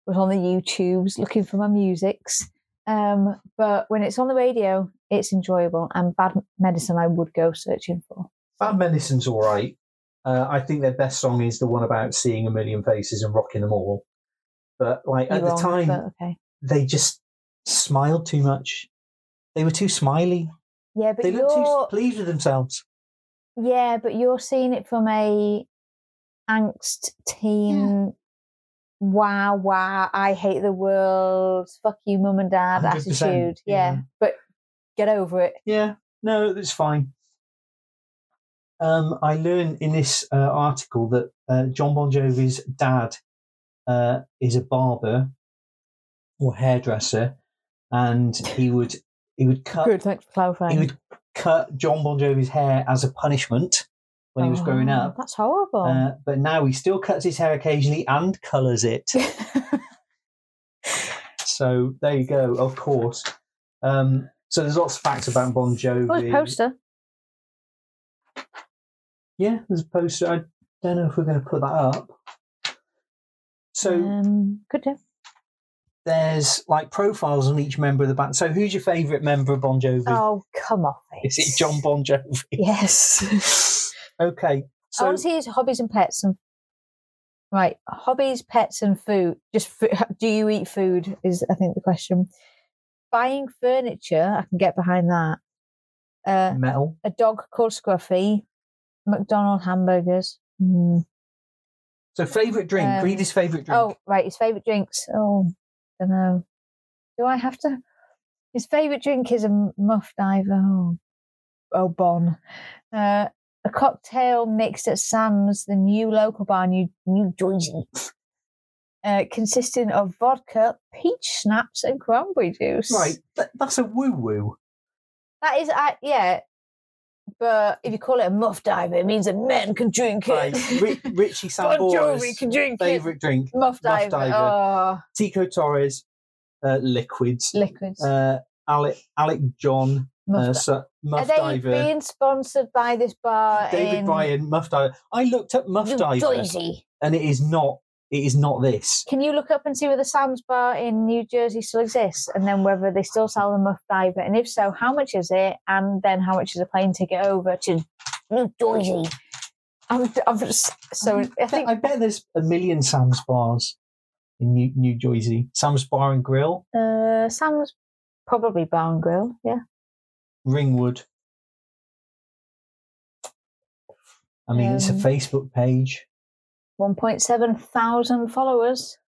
was on the YouTubes looking for my musics. Um, but when it's on the radio, it's enjoyable, and bad medicine I would go searching for. Bad Medicine's all right. Uh, I think their best song is the one about seeing a million faces and rocking them all. But like at You're the wrong, time, okay. they just smiled too much. They were too smiley. Yeah, but they looked too pleased with themselves. yeah, but you're seeing it from a angst teen. Wow, wow! I hate the world. Fuck you, mum and dad. Attitude. Yeah. yeah. but get over it. Yeah, no, that's fine. Um, I learned in this uh, article that uh, John Bon Jovi's dad uh, is a barber or hairdresser, and he would he would cut Good. Thanks for clarifying. he would cut John Bon Jovi's hair as a punishment when he was growing Oh, up. That's horrible. Uh, but now he still cuts his hair occasionally and colours it. so there you go. Of course. Um, so there's lots of facts about Bon Jovi. What's poster? Yeah, there's a poster. I don't know if we're going to put that up. So um, could do. there's like profiles on each member of the band. So who's your favourite member of Bon Jovi? Oh, come off it. Is it John Bon Jovi? Yes. okay. I So want to see his hobbies and pets and right hobbies, pets, and food. Just fo- do you eat food? Is I think the question. Buying furniture, I can get behind that. Uh, metal. a dog called Scruffy, McDonald hamburgers. Mm. So favourite drink. Um, Read his favourite drink. Oh, right, his favourite drinks. Oh, don't know. Do I have to? His favourite drink is a muff diver. Oh, oh Bon. Uh, a cocktail mixed at Sam's, the new local bar, New, new Jersey, uh, consisting of vodka, peach schnapps, and cranberry juice. Right. That, that's a woo woo. That is, uh, yeah. But if you call it a muff diver, it means that men can drink it. Right. Ri- Richie Sambora's can drink it. favourite drink. Muff diver. diver. Oh, Tico Torres, uh, liquids. liquids. Uh, Alec, Alec John, muff uh, so, Are Muff they being sponsored by this bar David in Bryan, Muff Diver. I looked up Muff New Diver, Jersey? and it is not. It is not this. Can you look up and see whether Sam's Bar in New Jersey still exists, and then whether they still sell the Muff Diver, and if so, how much is it, and then how much is a plane ticket over to New Jersey? I'm, I'm just, so I think I bet there's a million Sam's bars in New, New Jersey. Sam's Bar and Grill, uh, Sam's probably Bar and Grill. Yeah, Ringwood. I mean, it's a Um, Facebook page. 1.7 thousand followers,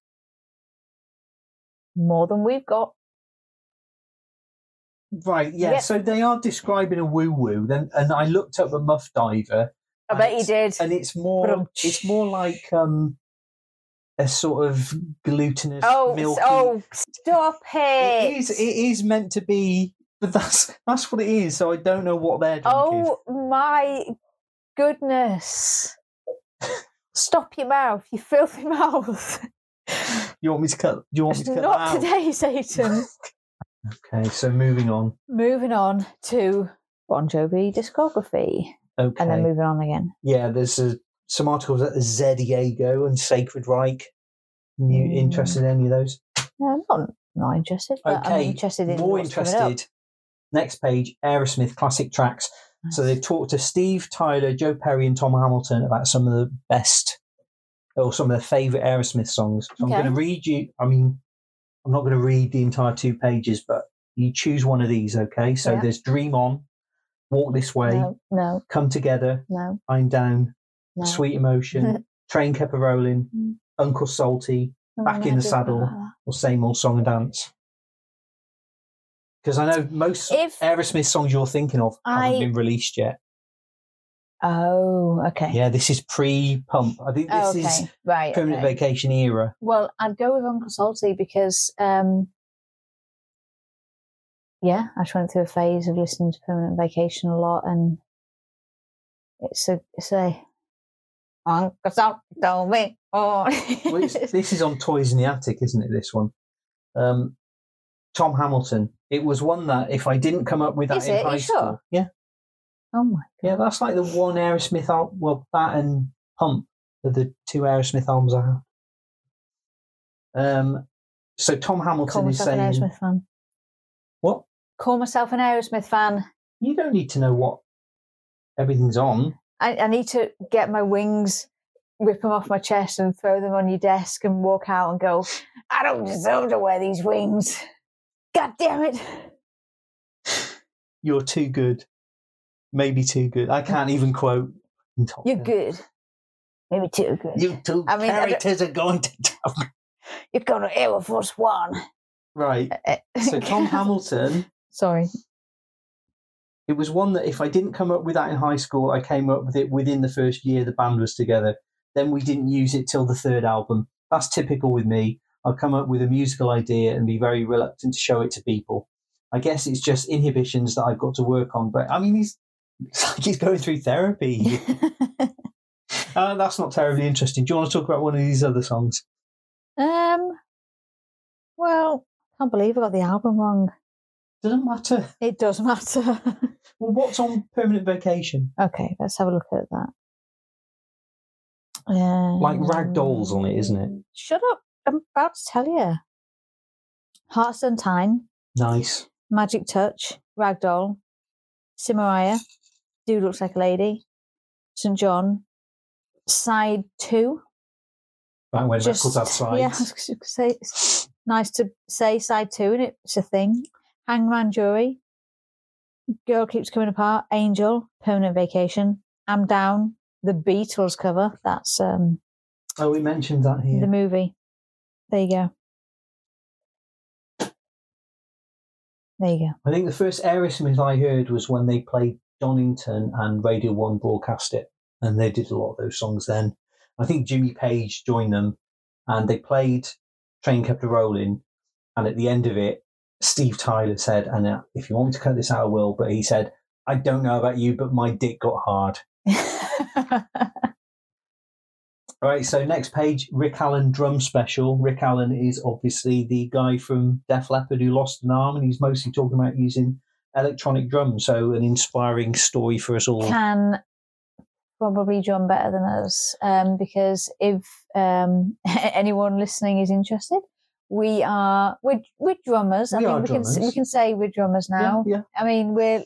more than we've got. Right, yeah. Yep. So they are describing a woo woo. Then, and I looked up a Muff Diver, I And bet you did. and it's more. Ba-dum-tsh. It's more like um, a sort of glutinous, Oh, s- milky. oh, stop it! it is. It is meant to be, but that's that's what it is. So I don't know what they're is. Oh my goodness. Stop your mouth, you filthy mouth. You want me to cut? Do you want me to cut Not that out? today, Satan. Okay, so moving on. moving on to Bon Jovi discography. Okay. And then moving on again. yeah, there's some articles at Z Diego and Sacred Reich. You Mm. interested in any of those? No, I'm not, not interested, but I'm Okay, interested in More what's coming up. interested. Next page, Aerosmith classic tracks. So they've talked to Steve Tyler, Joe Perry, and Tom Hamilton about some of the best or some of their favourite Aerosmith songs. So I'm going to read you. I mean, I'm not going to read the entire two pages, but you choose one of these, okay? So Yeah. there's Dream On, Walk This Way, No, no, Come Together, no, I'm Down, no. Sweet Emotion, Train Kept a Rolling, Mm. Uncle Salty, No, Back in the Saddle. or Same Old Song and Dance. Because I know most If- Aerosmith songs you're thinking of haven't been released yet. Oh, okay. Yeah, this is pre-pump. I think this Oh, okay. is right. permanent okay. vacation era. Well, I'd go with Uncle Salty because, um, yeah, I just went through a phase of listening to Permanent Vacation a lot, and it's a it's a Uncle Salty told me. Oh, Well, this is on Toys in the Attic, isn't it? This one. Um, Tom Hamilton. It was one that if I didn't come up with that Is in it? high You school, sure? yeah, Oh my. yeah, that's like the one Aerosmith album. Well, that and Pump are the two Aerosmith albums I have. Um, so Tom Hamilton Call is myself an saying, Aerosmith fan. "What? Call myself an Aerosmith fan. You don't need to know what everything's on." I, I need to get my wings, rip them off my chest, and throw them on your desk, and walk out and go. I don't deserve to wear these wings. God damn it! You're too good. Maybe too good. I can't even quote. Top You're Gun. good. Maybe too good. You two I mean, I don't- characters are going to town. You're going to Air Force One. Right. Eh, So Tom Hamilton, Sorry. it was one that if I didn't come up with that in high school, I came up with it within the first year the band was together. Then we didn't use it till the third album. That's typical with me. I'll come up with a musical idea and be very reluctant to show it to people. I guess it's just inhibitions that I've got to work on. But I mean, he's it's like he's going through therapy. uh, that's not terribly interesting. Do you want to talk about one of these other songs? um. Well, I can't believe I got the album wrong. Doesn't matter. It does matter. Well, what's on permanent vacation? okay, let's have a look at that. Um, Like rag dolls on it, isn't it? Shut up! I'm about to tell you. Hearts and Time, Nice. Magic Touch, Ragdoll, Simoriah, Dude Looks Like a Lady, St. John, Side 2. Back when Just, records had sides. yeah, I was gonna say, it's nice to say Side 2, and it's a thing. Hangman Jury, Girl Keeps Coming Apart, Angel, Permanent Vacation, I'm Down, the Beatles cover. That's um, Oh, we mentioned that here. the movie. There you go. There you go. I think the first Aerosmith I heard was when they played Donington and Radio 1 broadcast it. And they did a lot of those songs then. I think Jimmy Page joined them and they played Train Kept a Rolling. And at the end of it, Steve Tyler said, and uh, if you want me to cut this out, I will, but he said, I don't know about you, but my dick got hard. All right, so next page, Rick Allen drum special. Rick Allen is obviously the guy from Def Leppard who lost an arm, and he's mostly talking about using electronic drums. So, an inspiring story for us all. Can probably drum better than us um, because if um, anyone listening is interested, we are we're, we're drummers. I We mean, are we can we can say we're drummers now. Yeah, I mean, we're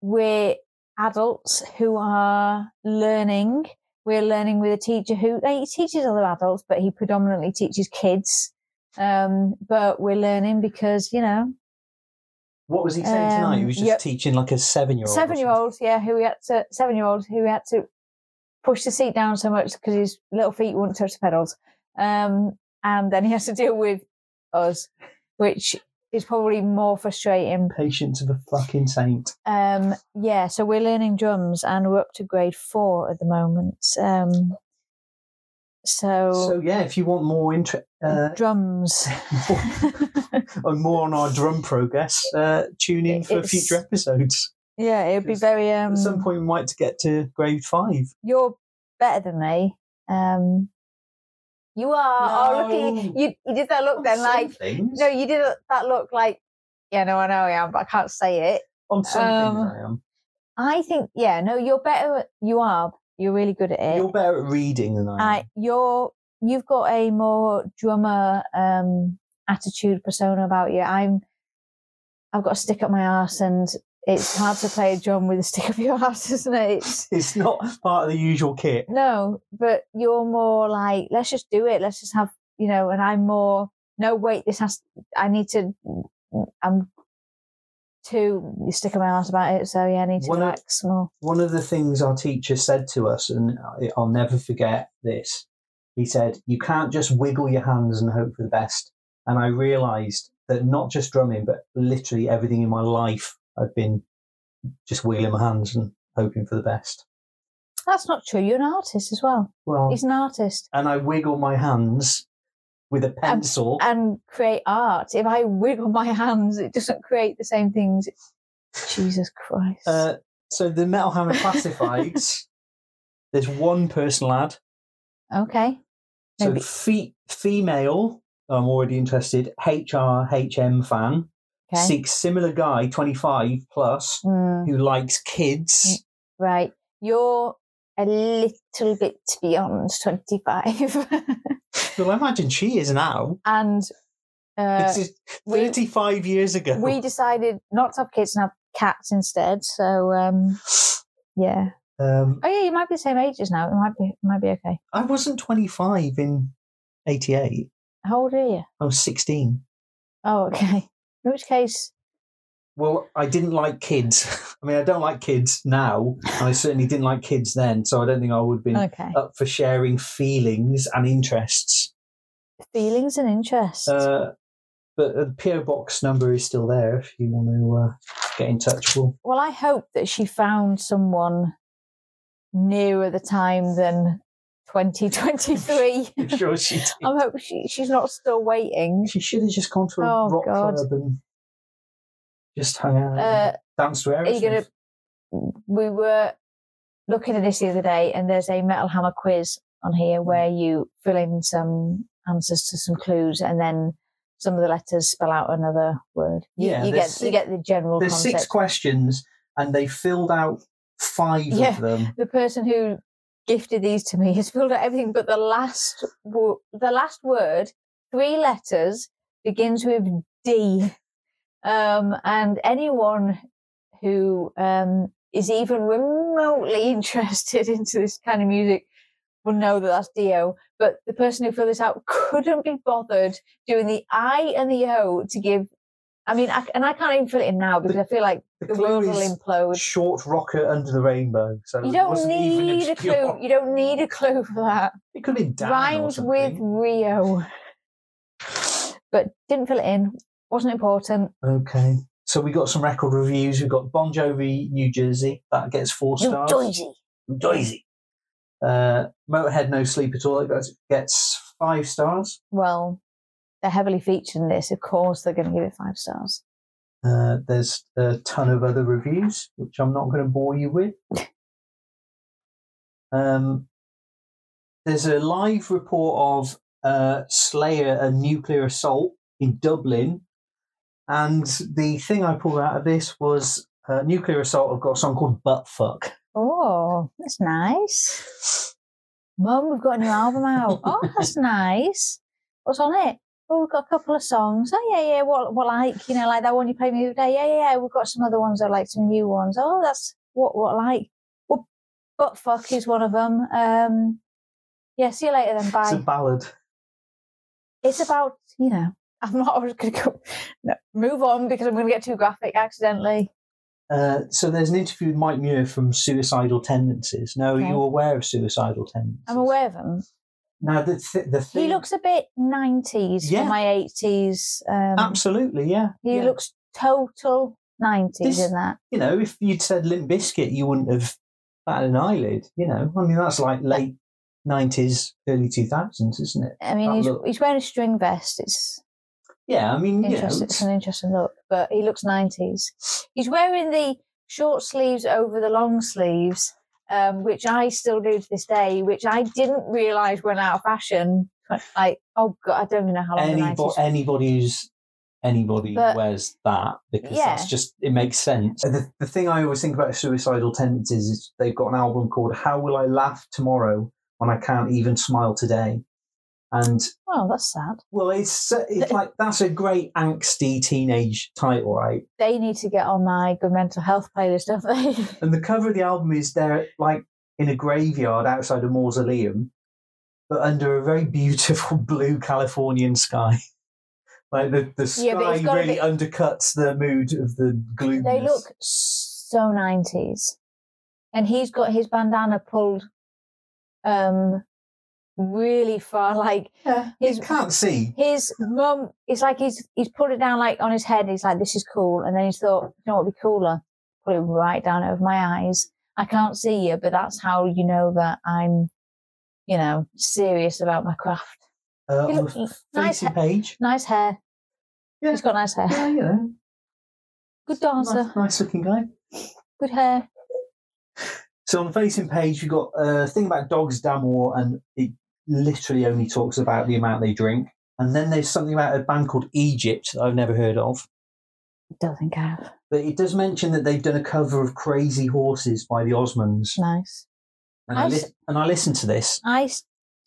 we're adults who are learning. We're learning with a teacher who he teaches other adults, but he predominantly teaches kids. Um, but we're learning because you know What was he saying tonight? He Um, was just yeah. teaching like a seven year old. seven year old, yeah, who we had to seven year old who we had to push the seat down so much because his little feet wouldn't touch the pedals. Um, and then he has to deal with us, which is probably more frustrating. Patience of a fucking saint. Um, yeah, so we're learning drums and we're up to grade four at the moment. Um, so, So, yeah, if you want more interest, uh, drums. or more on our drum progress, uh, tune in for It's- future episodes. yeah, it would be very. Um, At some point, we might to get to grade five. you're better than me. Um, you are. Oh, look, No. at you. you. You did that look then, like things. no, you did that look like. Yeah, no, I know I am, but I can't say it. on some um, things I am. I think, yeah, no, you're better. You are. You're really good at it. You're better at reading than I am. I, you're. You've got a more drummer um, attitude persona about you. I'm. I've got a stick up my ass, and it's hard to play a drum with a stick up your ass, isn't it? It's, It's not part of the usual kit. No, but you're more like, let's just do it. Let's just have, you know, and I'm more, no, wait, this has, I need to, I'm too stick my ass about it. So yeah, I need to One of- relax more. One of the things our teacher said to us, and I'll never forget this, he said, You can't just wiggle your hands and hope for the best. And I realized that not just drumming, but literally everything in my life, I've been just wiggling my hands and hoping for the best. That's not true. You're an artist as well. Well, He's an artist and I wiggle my hands with a pencil. and create art. If I wiggle my hands, it doesn't create the same things. Jesus Christ. Uh, so the Metal Hammer Classifieds, there's one person lad. okay. So Maybe- fe- female I'm already interested. HRHM fan Okay. seeks similar guy, 25 plus, Mm, who likes kids. right. You're a little bit beyond 25. Well, I imagine she is now. and uh, This is we- 35 years ago. we decided not to have kids and have cats instead. So, um, yeah. um, Oh, yeah, you might be the same ages now. It might be, it might be okay. I wasn't 25 in 88. How old are you? I was 16. Oh, okay. In which case, Well, I didn't like kids. I mean, I don't like kids now, and I certainly didn't like kids then. So I don't think I would have been okay. up for sharing feelings and interests. Feelings and interests. Uh, but the PO box number is still there if you want to uh, get in touch. We'll well, I hope that she found someone nearer the time than 2023. I'm sure she did. I hope she, she's not still waiting. She should have just gone to a Oh, rock God. club and just hung out, Uh, danced to are you gonna? We were looking at this the other day, and there's a Metal Hammer quiz on here where you fill in some answers to some clues, and then some of the letters spell out another word. You, Yeah, you get there's you get the general There's concept. six questions, and they filled out five Yeah. of them. the person who gifted these to me has filled out everything but the last wo- the last word three letters begins with d. Um, and anyone who um, is even remotely interested into this kind of music will know that that's dio but the person who filled this out couldn't be bothered doing the i and the o to give i mean I, and i can't even fill it in now because i feel like The the world will implode short rocker under the rainbow. So you it don't need a clue. You don't need a clue for that. It could be Dan Rhymes with. Rio, but didn't fill it in. Wasn't important. Okay. So we got some record reviews. We've got Bon Jovi, New Jersey. That gets four New stars. Jersey. New Jersey. Uh, Motorhead, No Sleep at All. It gets five stars. Well, they're heavily featured in this. Of course, they're going to give it five stars. Uh, there's a ton of other reviews, which I'm not going to bore you with. Um, there's a live report of uh, Slayer and nuclear assault in Dublin. And the thing I pulled out of this was uh, nuclear assault have got a song called Butt Fuck. Oh, that's nice. Mum, we've got a new album out. Oh, that's nice. What's on it? Oh, we've got a couple of songs. Oh, yeah, yeah. What, what like? You know, like that one you played me the other day. Yeah, yeah, yeah. We've got some other ones. I like some new ones. Oh, that's what, what like? Well, butt fuck is one of them. Um, yeah. See you later then. Bye. It's a ballad. it's about you know i'm not going to go no, move on because i'm going to get too graphic accidentally Uh, so there's an interview with Mike Muir from Suicidal Tendencies. Now, Okay. are you aware of Suicidal Tendencies? i'm aware of him Now, the, th- the thing... he looks a bit 90s Yeah. for my 80s um, Absolutely, yeah. he yeah. looks total 90s in that you know, if you'd said Limp Bizkit, you wouldn't have batted an eyelid. You know, I mean, that's like late nineties, early two thousands, isn't it? i mean That he's, look. he's wearing a string vest it's Yeah, I mean, you know, it's it's- an interesting look but he looks 90s he's wearing the short sleeves over the long sleeves um, which I still do to this day, which I didn't realise went out of fashion. Like, oh god, I don't even know how long the anybody, nineties. anybody who's anybody But- wears that because Yeah. that's just it makes sense. The, the thing I always think about suicidal tendencies is they've got an album called "How Will I Laugh Tomorrow When I Can't Even Smile Today," and Oh, that's sad. well, it's it's like that's a great angsty teenage title, right? They need to get on my good mental health playlist, don't they? And the cover of the album is they're like in a graveyard outside a mausoleum, but under a very beautiful blue Californian sky. Like the, the Yeah, sky it's really be- undercuts the mood of the gloom. they look so nineties, and he's got his bandana pulled um really far. Like Yeah, his- you can't see. his mum, it's like he's he's put it down like on his head. He's like, "This is cool," and then he's thought, "You know what would be cooler? Put it right down over my eyes. I can't see you, but that's how you know that I'm, you know, serious about my craft." Uh, look- nice facing ha- page. Nice hair. Yeah. He's got nice hair. Yeah, you know, Good dancer. nice, nice looking guy. Good hair. So on the facing page, you've got a thing about dogs, D'Amour, and it literally only talks about the amount they drink. And then there's something about a band called Egypt that I've never heard of. Don't think I have. But it does mention that they've done a cover of Crazy Horses by the Osmonds. Nice. And I, I s- and I listened to this. I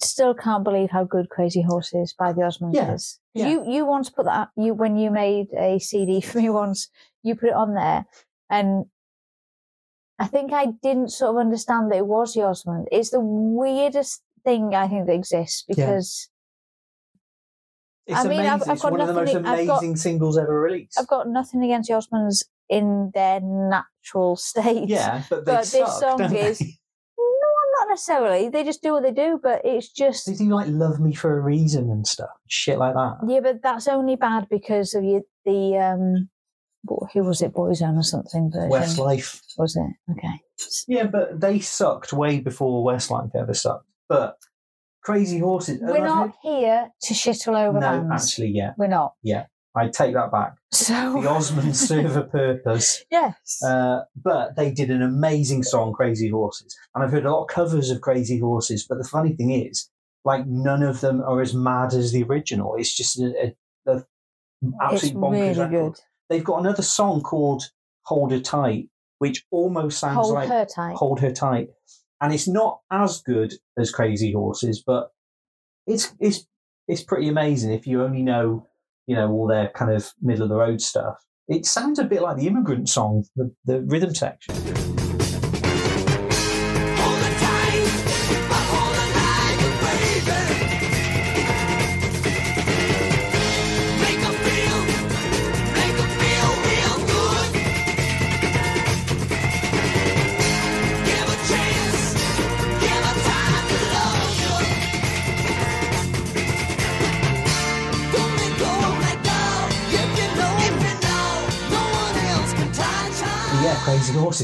still can't believe how good Crazy Horses by the Osmonds Yeah, is. yeah. You you once put that you when you made a CD for me once, you put it on there, and I think I didn't sort of understand that it was the Osmond. It's the weirdest thing I think that exists Yeah. because It's I mean, I've- amazing. I've it's got one of the most nothing- got- amazing singles ever released. I've got nothing against the Osmonds in their natural state. yeah, but but this song is-? No, not necessarily. They just do what they do, but it's just They do like "Love Me for a Reason" and stuff, shit like that. Yeah, but that's only bad because of you, the um, who was it, Boyzone or something version? Westlife. was it? Okay. Yeah, but they sucked way before Westlife ever sucked. But Crazy Horses. We're not heard- here to shit all over No, bands. actually, yeah, We're not. Yeah, I take that back. So The Osmonds serve a purpose. yes, Uh, but they did an amazing song, Crazy Horses. And I've heard a lot of covers of Crazy Horses, but the funny thing is, like, none of them are as mad as the original. It's just a, a, a it's bonkers really record. good. They've got another song called Hold Her Tight, which almost sounds Hold like her tight. Hold Her Tight. And it's not as good as Crazy Horses, but it's it's it's pretty amazing if you only know, you know, all their kind of middle of the road stuff. It sounds a bit like the immigrant song, the, the rhythm section.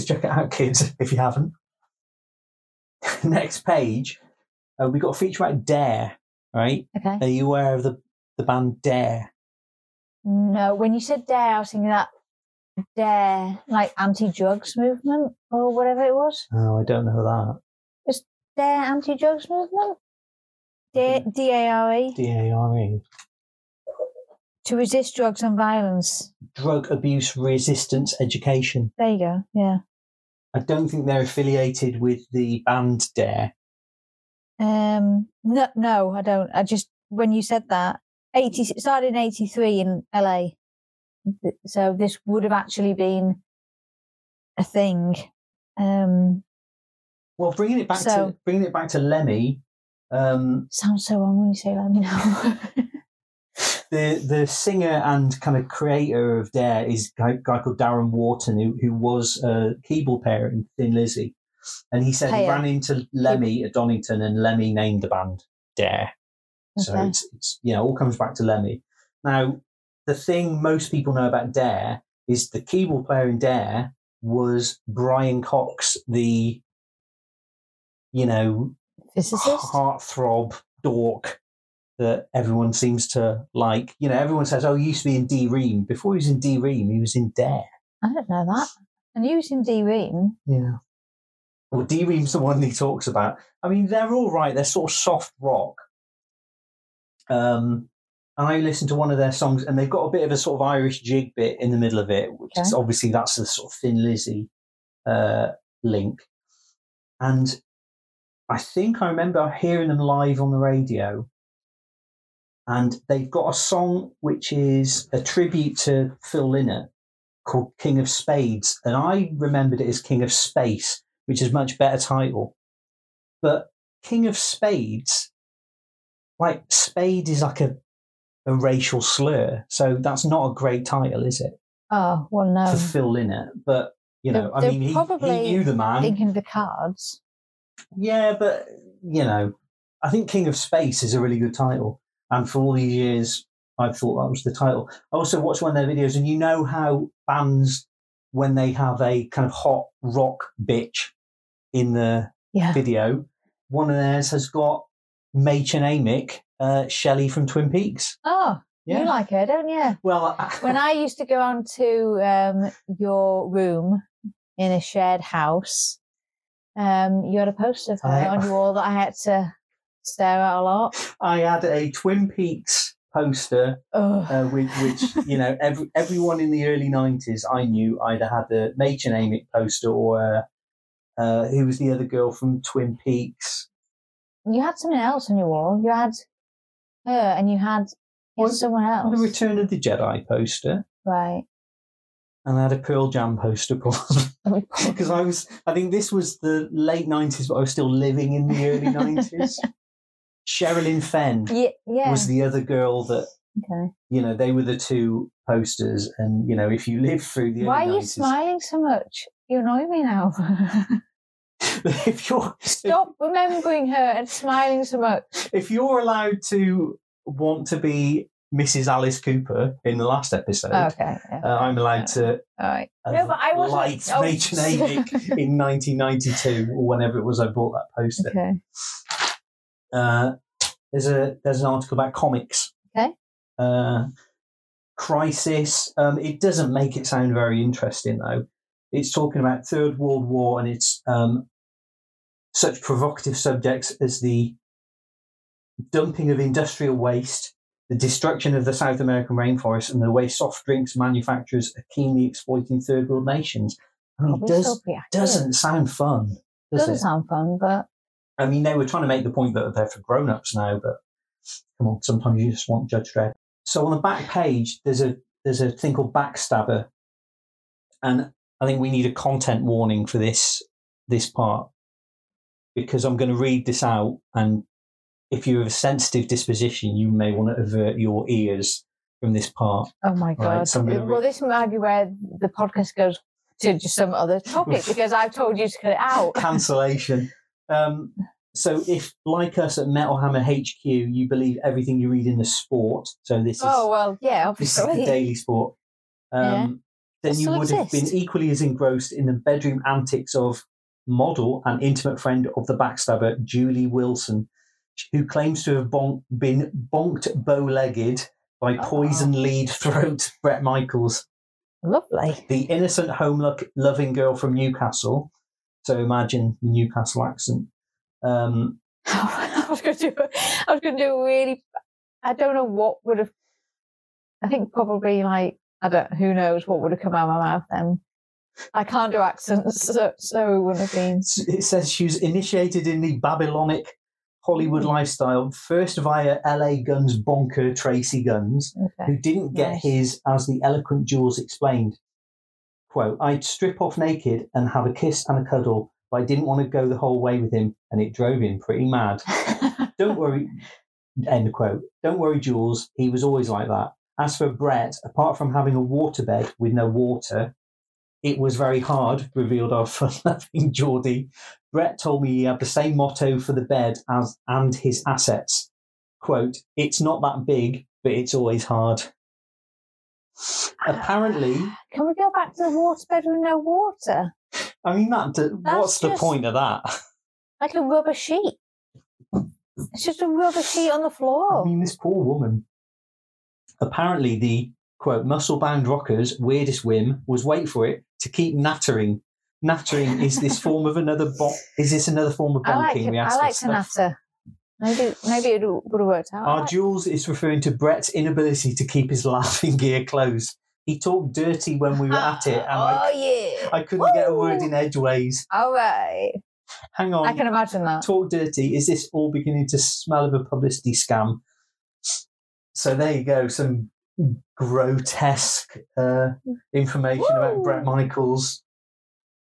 Horses. Check it out, kids, if you haven't. Next page, uh, we got a feature about Dare. Right? Okay. Are you aware of the the band Dare? No, when you said dare, I was thinking that dare, like anti-drugs movement or whatever it was. Oh, I don't know that. Dare anti-drugs movement. D D A R E D A R E. to resist drugs and violence. Drug Abuse Resistance Education. There you go. Yeah. I don't think they're affiliated with the band Dare. Um. No, no, I don't. I just when you said that, eighty started in eighty three in LA. So this would have actually been a thing. Um. Well, bringing it back So- to bringing it back to Lemmy, um, Sounds so wrong when you say. Let me know. The the singer and kind of creator of Dare is a guy, guy called Darren Wharton, who who was a keyboard player in Thin Lizzy, and he said he ran into Lemmy at Donington, and Lemmy named the band Dare. So Okay. it's, it's you know all comes back to Lemmy. Now, the thing most people know about Dare is the keyboard player in Dare was Brian Cox, the you know Physicist. heartthrob dork that everyone seems to like. You know, everyone says, "Oh, he used to be in D Ream." Before he was in D Ream, he was in Dare. I don't know that. And he was in D Ream. Yeah. Well, D Ream's the one he talks about. I mean, they're all right. They're sort of soft rock. Um, and I listened to one of their songs, and they've got a bit of a sort of Irish jig bit in the middle of it, which is obviously that's the sort of Thin Lizzy uh, link. And I think I remember hearing them live on the radio. And they've got a song which is a tribute to Phil Lynott called King of Spades. And I remembered it as King of Space, which is a much better title. But King of Spades, like spade is like a, a racial slur. So that's not a great title, is it? Oh well, no. For Phil Lynott. But, you know, They're- I mean, he, probably he knew the man. Thinking of the cards. Yeah, but you know, I think King of Space is a really good title, and for all these years, I've thought that was the title. I also watched one of their videos, and you know how bands, when they have a kind of hot rock bitch in the Yeah. video, one of theirs has got Madchen Amick, uh, Shelley from Twin Peaks. Oh, Yeah. you like her, don't you? Well, I, When I used to go on to um, your room in a shared house, um, you had a poster of her I- on your wall that I had to stare at a lot. I had a Twin Peaks poster, uh, which, which you know, every, everyone in the early '90s I knew either had the Madchen Amick poster or uh, uh, who was the other girl from Twin Peaks? you had something else on your wall. You had her, and you had, you had What- someone The. Return of the Jedi poster, Right. and I had a Pearl Jam poster because I was. I think this was the late '90s, but I was still living in the early '90s. Sherilyn Fenn yeah. Yeah. was the other girl that okay. you know they were the two posters, and you know if you live through the Why are early you 90s, smiling so much? You annoy me now. if you're Stop remembering her and smiling so much. if you're allowed to want to be Mrs. Alice Cooper in the last episode, Okay. Yeah. uh, I'm allowed to All right. No, but I wasn't- light oh. Amick in 1992 or whenever it was I bought that poster. Okay. Uh, there's a there's an article about comics. Okay. Uh, Crisis. Um, it doesn't make it sound very interesting though. It's talking about Third World War and it's um, such provocative subjects as the dumping of industrial waste, the destruction of the South American rainforest, and the way soft drinks manufacturers are keenly exploiting third world nations. I mean, it does, so pretty accurate. doesn't sound fun, does doesn't it? sound fun, but I mean, they were trying to make the point that they're for grown ups now, but come on, sometimes you just want Judge Dredd. So on the back page, there's a there's a thing called Backstabber, and I think we need a content warning for this this part because I'm going to read this out, and if you have a sensitive disposition, you may want to avert your ears from this part. oh my Right, god. so I'm well, this might be where the podcast goes to just some other topic because I've told you to cut it out. cancellation. Um, so, if like us at Metal Hammer HQ, you believe everything you read in the sport, so this is Oh well, yeah, this is the. Daily Sport, um, Yeah. then you would have been equally as engrossed in the bedroom antics of model and intimate friend of the backstabber, Julie Wilson, who claims to have bonk, been bonked bow-legged by Oh. poison lead throat Bret Michaels Lovely. the innocent home loving girl from Newcastle. So imagine the Newcastle accent. Um, I was going to do. I was going to do a really. I don't know what would have. I think probably like I don't. Who knows what would have come out of my mouth then. I can't do accents, so, so it wouldn't have been. it says she was initiated in the Babylonic Hollywood Mm. lifestyle first via LA Guns bonker Tracii Guns, Okay. who didn't get Nice. his, as the eloquent Jules explained. Quote, I'd strip off naked and have a kiss and a cuddle, but I didn't want to go the whole way with him, and it drove him pretty mad. Don't worry, end quote. Don't worry, Jules. He was always like that. As for Bret, apart from having a waterbed with no water, it was very hard, revealed our fun loving Geordie. Bret told me he had the same motto for the bed as and his assets. Quote, it's not that big, but it's always hard. Apparently, Can we go back to the waterbed with no water? I mean that. what's the just- point of that? Like a rubber sheet. It's just a rubber sheet on the floor. I mean, this poor woman. Apparently, the quote muscle bound rockers' weirdest whim was wait for it to keep nattering. Nattering is this form of another bo- Is this another form of I bonking? I asked like her. to natter. Maybe maybe it would have worked out. Our Jules is referring to Bret's inability to keep his laughing gear closed. He talked dirty when we were at it, and oh I, yeah. I couldn't get a word in edgeways. All right. Hang on. I can imagine that. talk dirty. Is this all beginning to smell of a publicity scam? So there you go. Some grotesque uh, information about Bret Michaels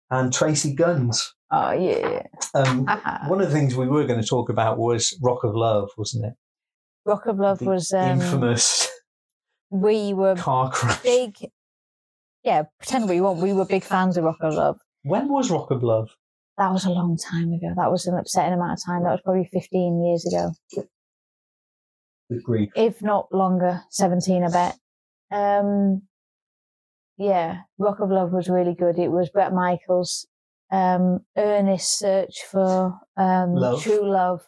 and Tracii Guns. Oh yeah. Um, Haha. one of the things we were going to talk about was Rock of Love, wasn't it? Rock of Love The was um, infamous we were car crash. big. Yeah, pretend we weren't. We were big fans of Rock of Love. When was Rock of Love? That was a long time ago. That was an upsetting amount of time. That was probably 15 years ago, grief. if not longer. 17, I bet. Um, yeah, Rock of Love was really good. It was Bret Michaels' um, earnest search for um, Love. true love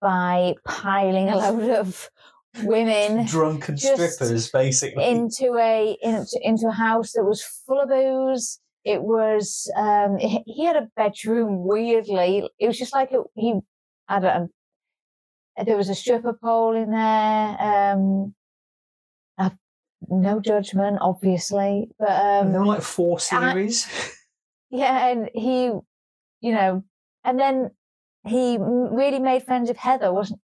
by piling a load of women Drunken strippers, basically. into a into, into a house that was full of booze. It was um he had a bedroom weirdly. It was just like a, he I don't there was a stripper pole in there. Um no judgment, obviously, but um, there were like four series. yeah, and he, you know, and then he really made friends with Heather. wasn't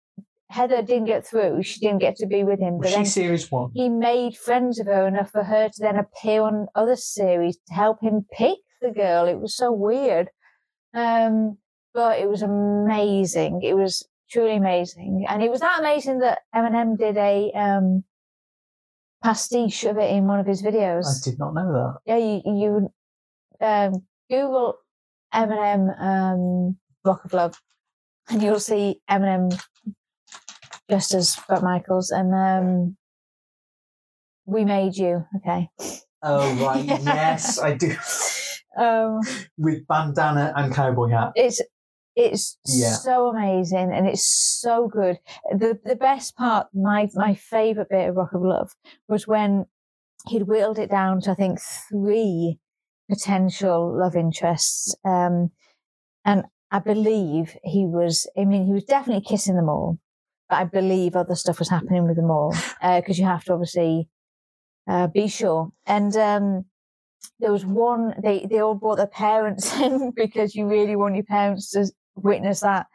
Heather didn't get through; she didn't get to be with him. Was But she series one? he made friends with her enough for her to then appear on other series to help him pick the girl. It was so weird. Um, but it was amazing. It was truly amazing. And it was that amazing that Eminem did a um, pastiche of it in one of his videos. I did not know that. Yeah, you, you um, Google Eminem um, Rock of Love and you'll see Eminem just as Bret Michaels and um, We Made You. Okay. Oh right, yes, I do. Um, With bandana and cowboy hat. it's it's Yeah. so amazing and it's so good. The the best part, my my favorite bit of Rock of Love was when he'd whittled it down to I think three potential love interests. Um, and I believe he was. I mean, he was definitely kissing them all, but I believe other stuff was happening with them all because you have to obviously uh, be sure. And um, there was one. They they all brought their parents in because you really want your parents to witness that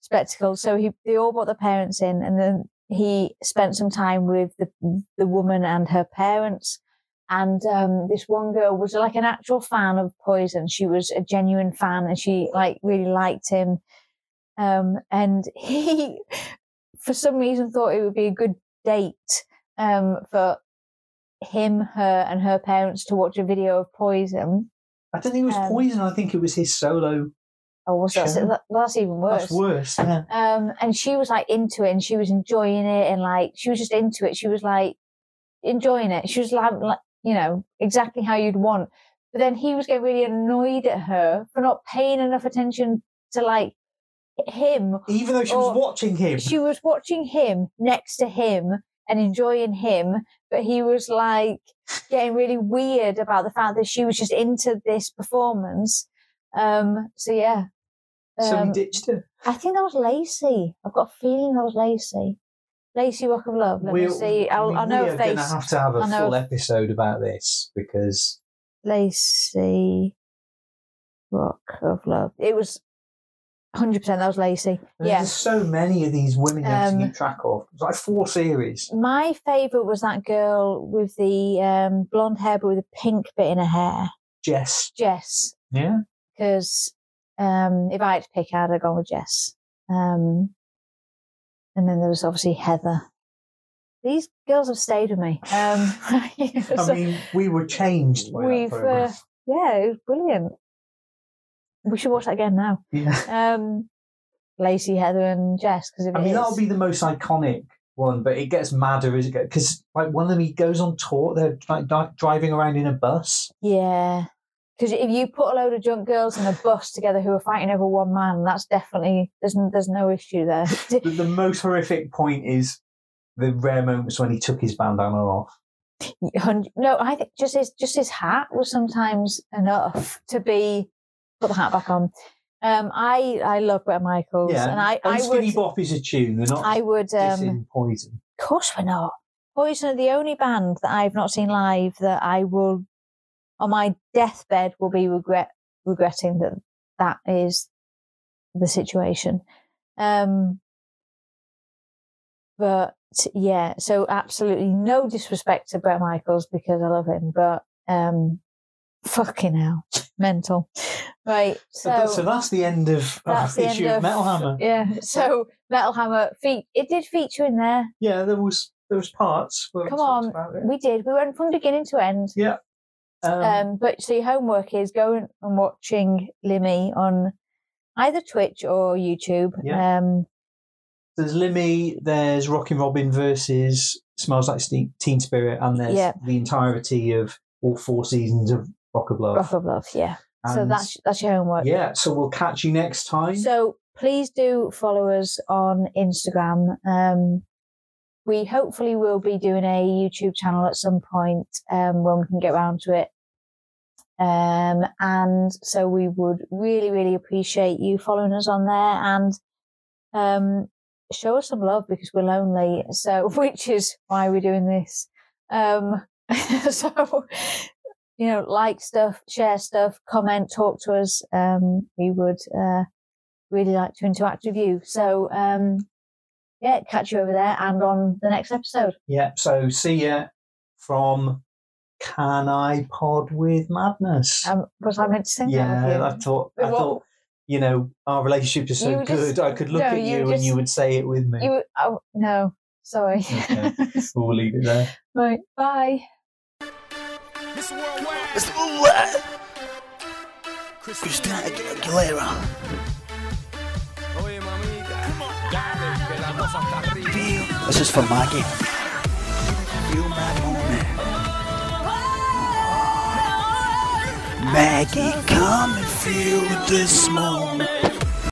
spectacle. So he they all brought their parents in, and then he spent some time with the the woman and her parents. And um, this one girl was like an actual fan of Poison. She was a genuine fan, and she like really liked him. Um, and he, for some reason, thought it would be a good date um, for him, her, and her parents to watch a video of Poison. I don't think it was Um, poison. I think it was his solo. Oh, was that? That's even worse. That's worse. Yeah. Um, and she was like into it, and she was enjoying it, and like she was just into it. She was like enjoying it. She was like you know, exactly how you'd want. But then he was getting really annoyed at her for not paying enough attention to like him. Even though she was watching him. She was watching him next to him and enjoying him, but he was like getting really weird about the fact that she was just into this performance. Um, so yeah. so he Um, ditched her. I think that was Lacey. I've got a feeling that was Lacey. Lacey Rock of Love. Let me We'll- see. I'll, we, I know we are going to have to have a full episode about this because Lacey Rock of Love. It was 100% that was Lacey. there's Yeah. so many of these women you have to Um, keep track of. It's like four series. My favourite was that girl with the um, blonde hair but with a pink bit in her hair. Jess. Jess. Yeah. Because um, if I had to pick, I'd have gone with Jess. Um, and then there was obviously Heather. These girls have stayed with me. Um, I mean, we were changed We've, uh, yeah, it was brilliant. We should watch that again now. yeah. Um, Lacey, Heather, and Jess. Because I mean, is- that'll be the most iconic one, but it gets madder as it goes. Because like one of them, he goes on tour. They're like driving around in a bus. yeah. Because if you put a load of drunk girls in a bus together who are fighting over one man, that's definitely there's there's no issue there. The, the most horrific point is the rare moments when he took his bandana off. No, I think just his just his hat was sometimes enough to be put the hat back on. Um, I I love Bret Michaels, Yeah, and I I Skinny would Bop is a tune. They're not I would um, Poison. Of course we're not. Poison are the only band that I've not seen live that I will, on my deathbed, will be regret regretting that that is the situation. Um, but yeah, so absolutely no disrespect to Bret Michaels because I love him, but um, fucking hell, mental. Right, So, so so that's the end of, that's of the the end issue of of Metal Hammer. Yeah, so Metal Hammer fe- it did feature in there. Yeah, there was there was parts. Come on, we did. We went from beginning to end. Yeah. Um, Um, but so your homework is going and watching Limmy on either Twitch or YouTube. Yeah. Um, there's Limmy, there's Rockin' Robin versus Smells Like Teen Spirit, and there's Yeah. the entirety of all four seasons of Rock of Love. Rock of Love, yeah. so that's that's your homework. yeah. So we'll catch you next time. So please do follow us on Instagram. Um, we hopefully will be doing a YouTube channel at some point um, when we can get around to it. Um, and so we would really, really appreciate you following us on there and um, show us some love because we're lonely. So, which is why we're doing this Um, so, you know, like stuff, share stuff, comment, talk to us. Um, we would uh, really like to interact with you. So, um, yeah, catch you over there and on the next episode. Yeah. So see ya from Can I Pod with Madness? Um, was I meant to say that? yeah, I thought. I What- thought. You know, our relationship is so You just- good. I could look no, at you you, and you would say it with me. you? You, oh, no, sorry. Okay. we'll leave it there. right, bye. Christina Aguilera. Oye, mamita, dale, que la cosa está arriba. This is for Maggie. Feel my Maggie, come and feel this moment.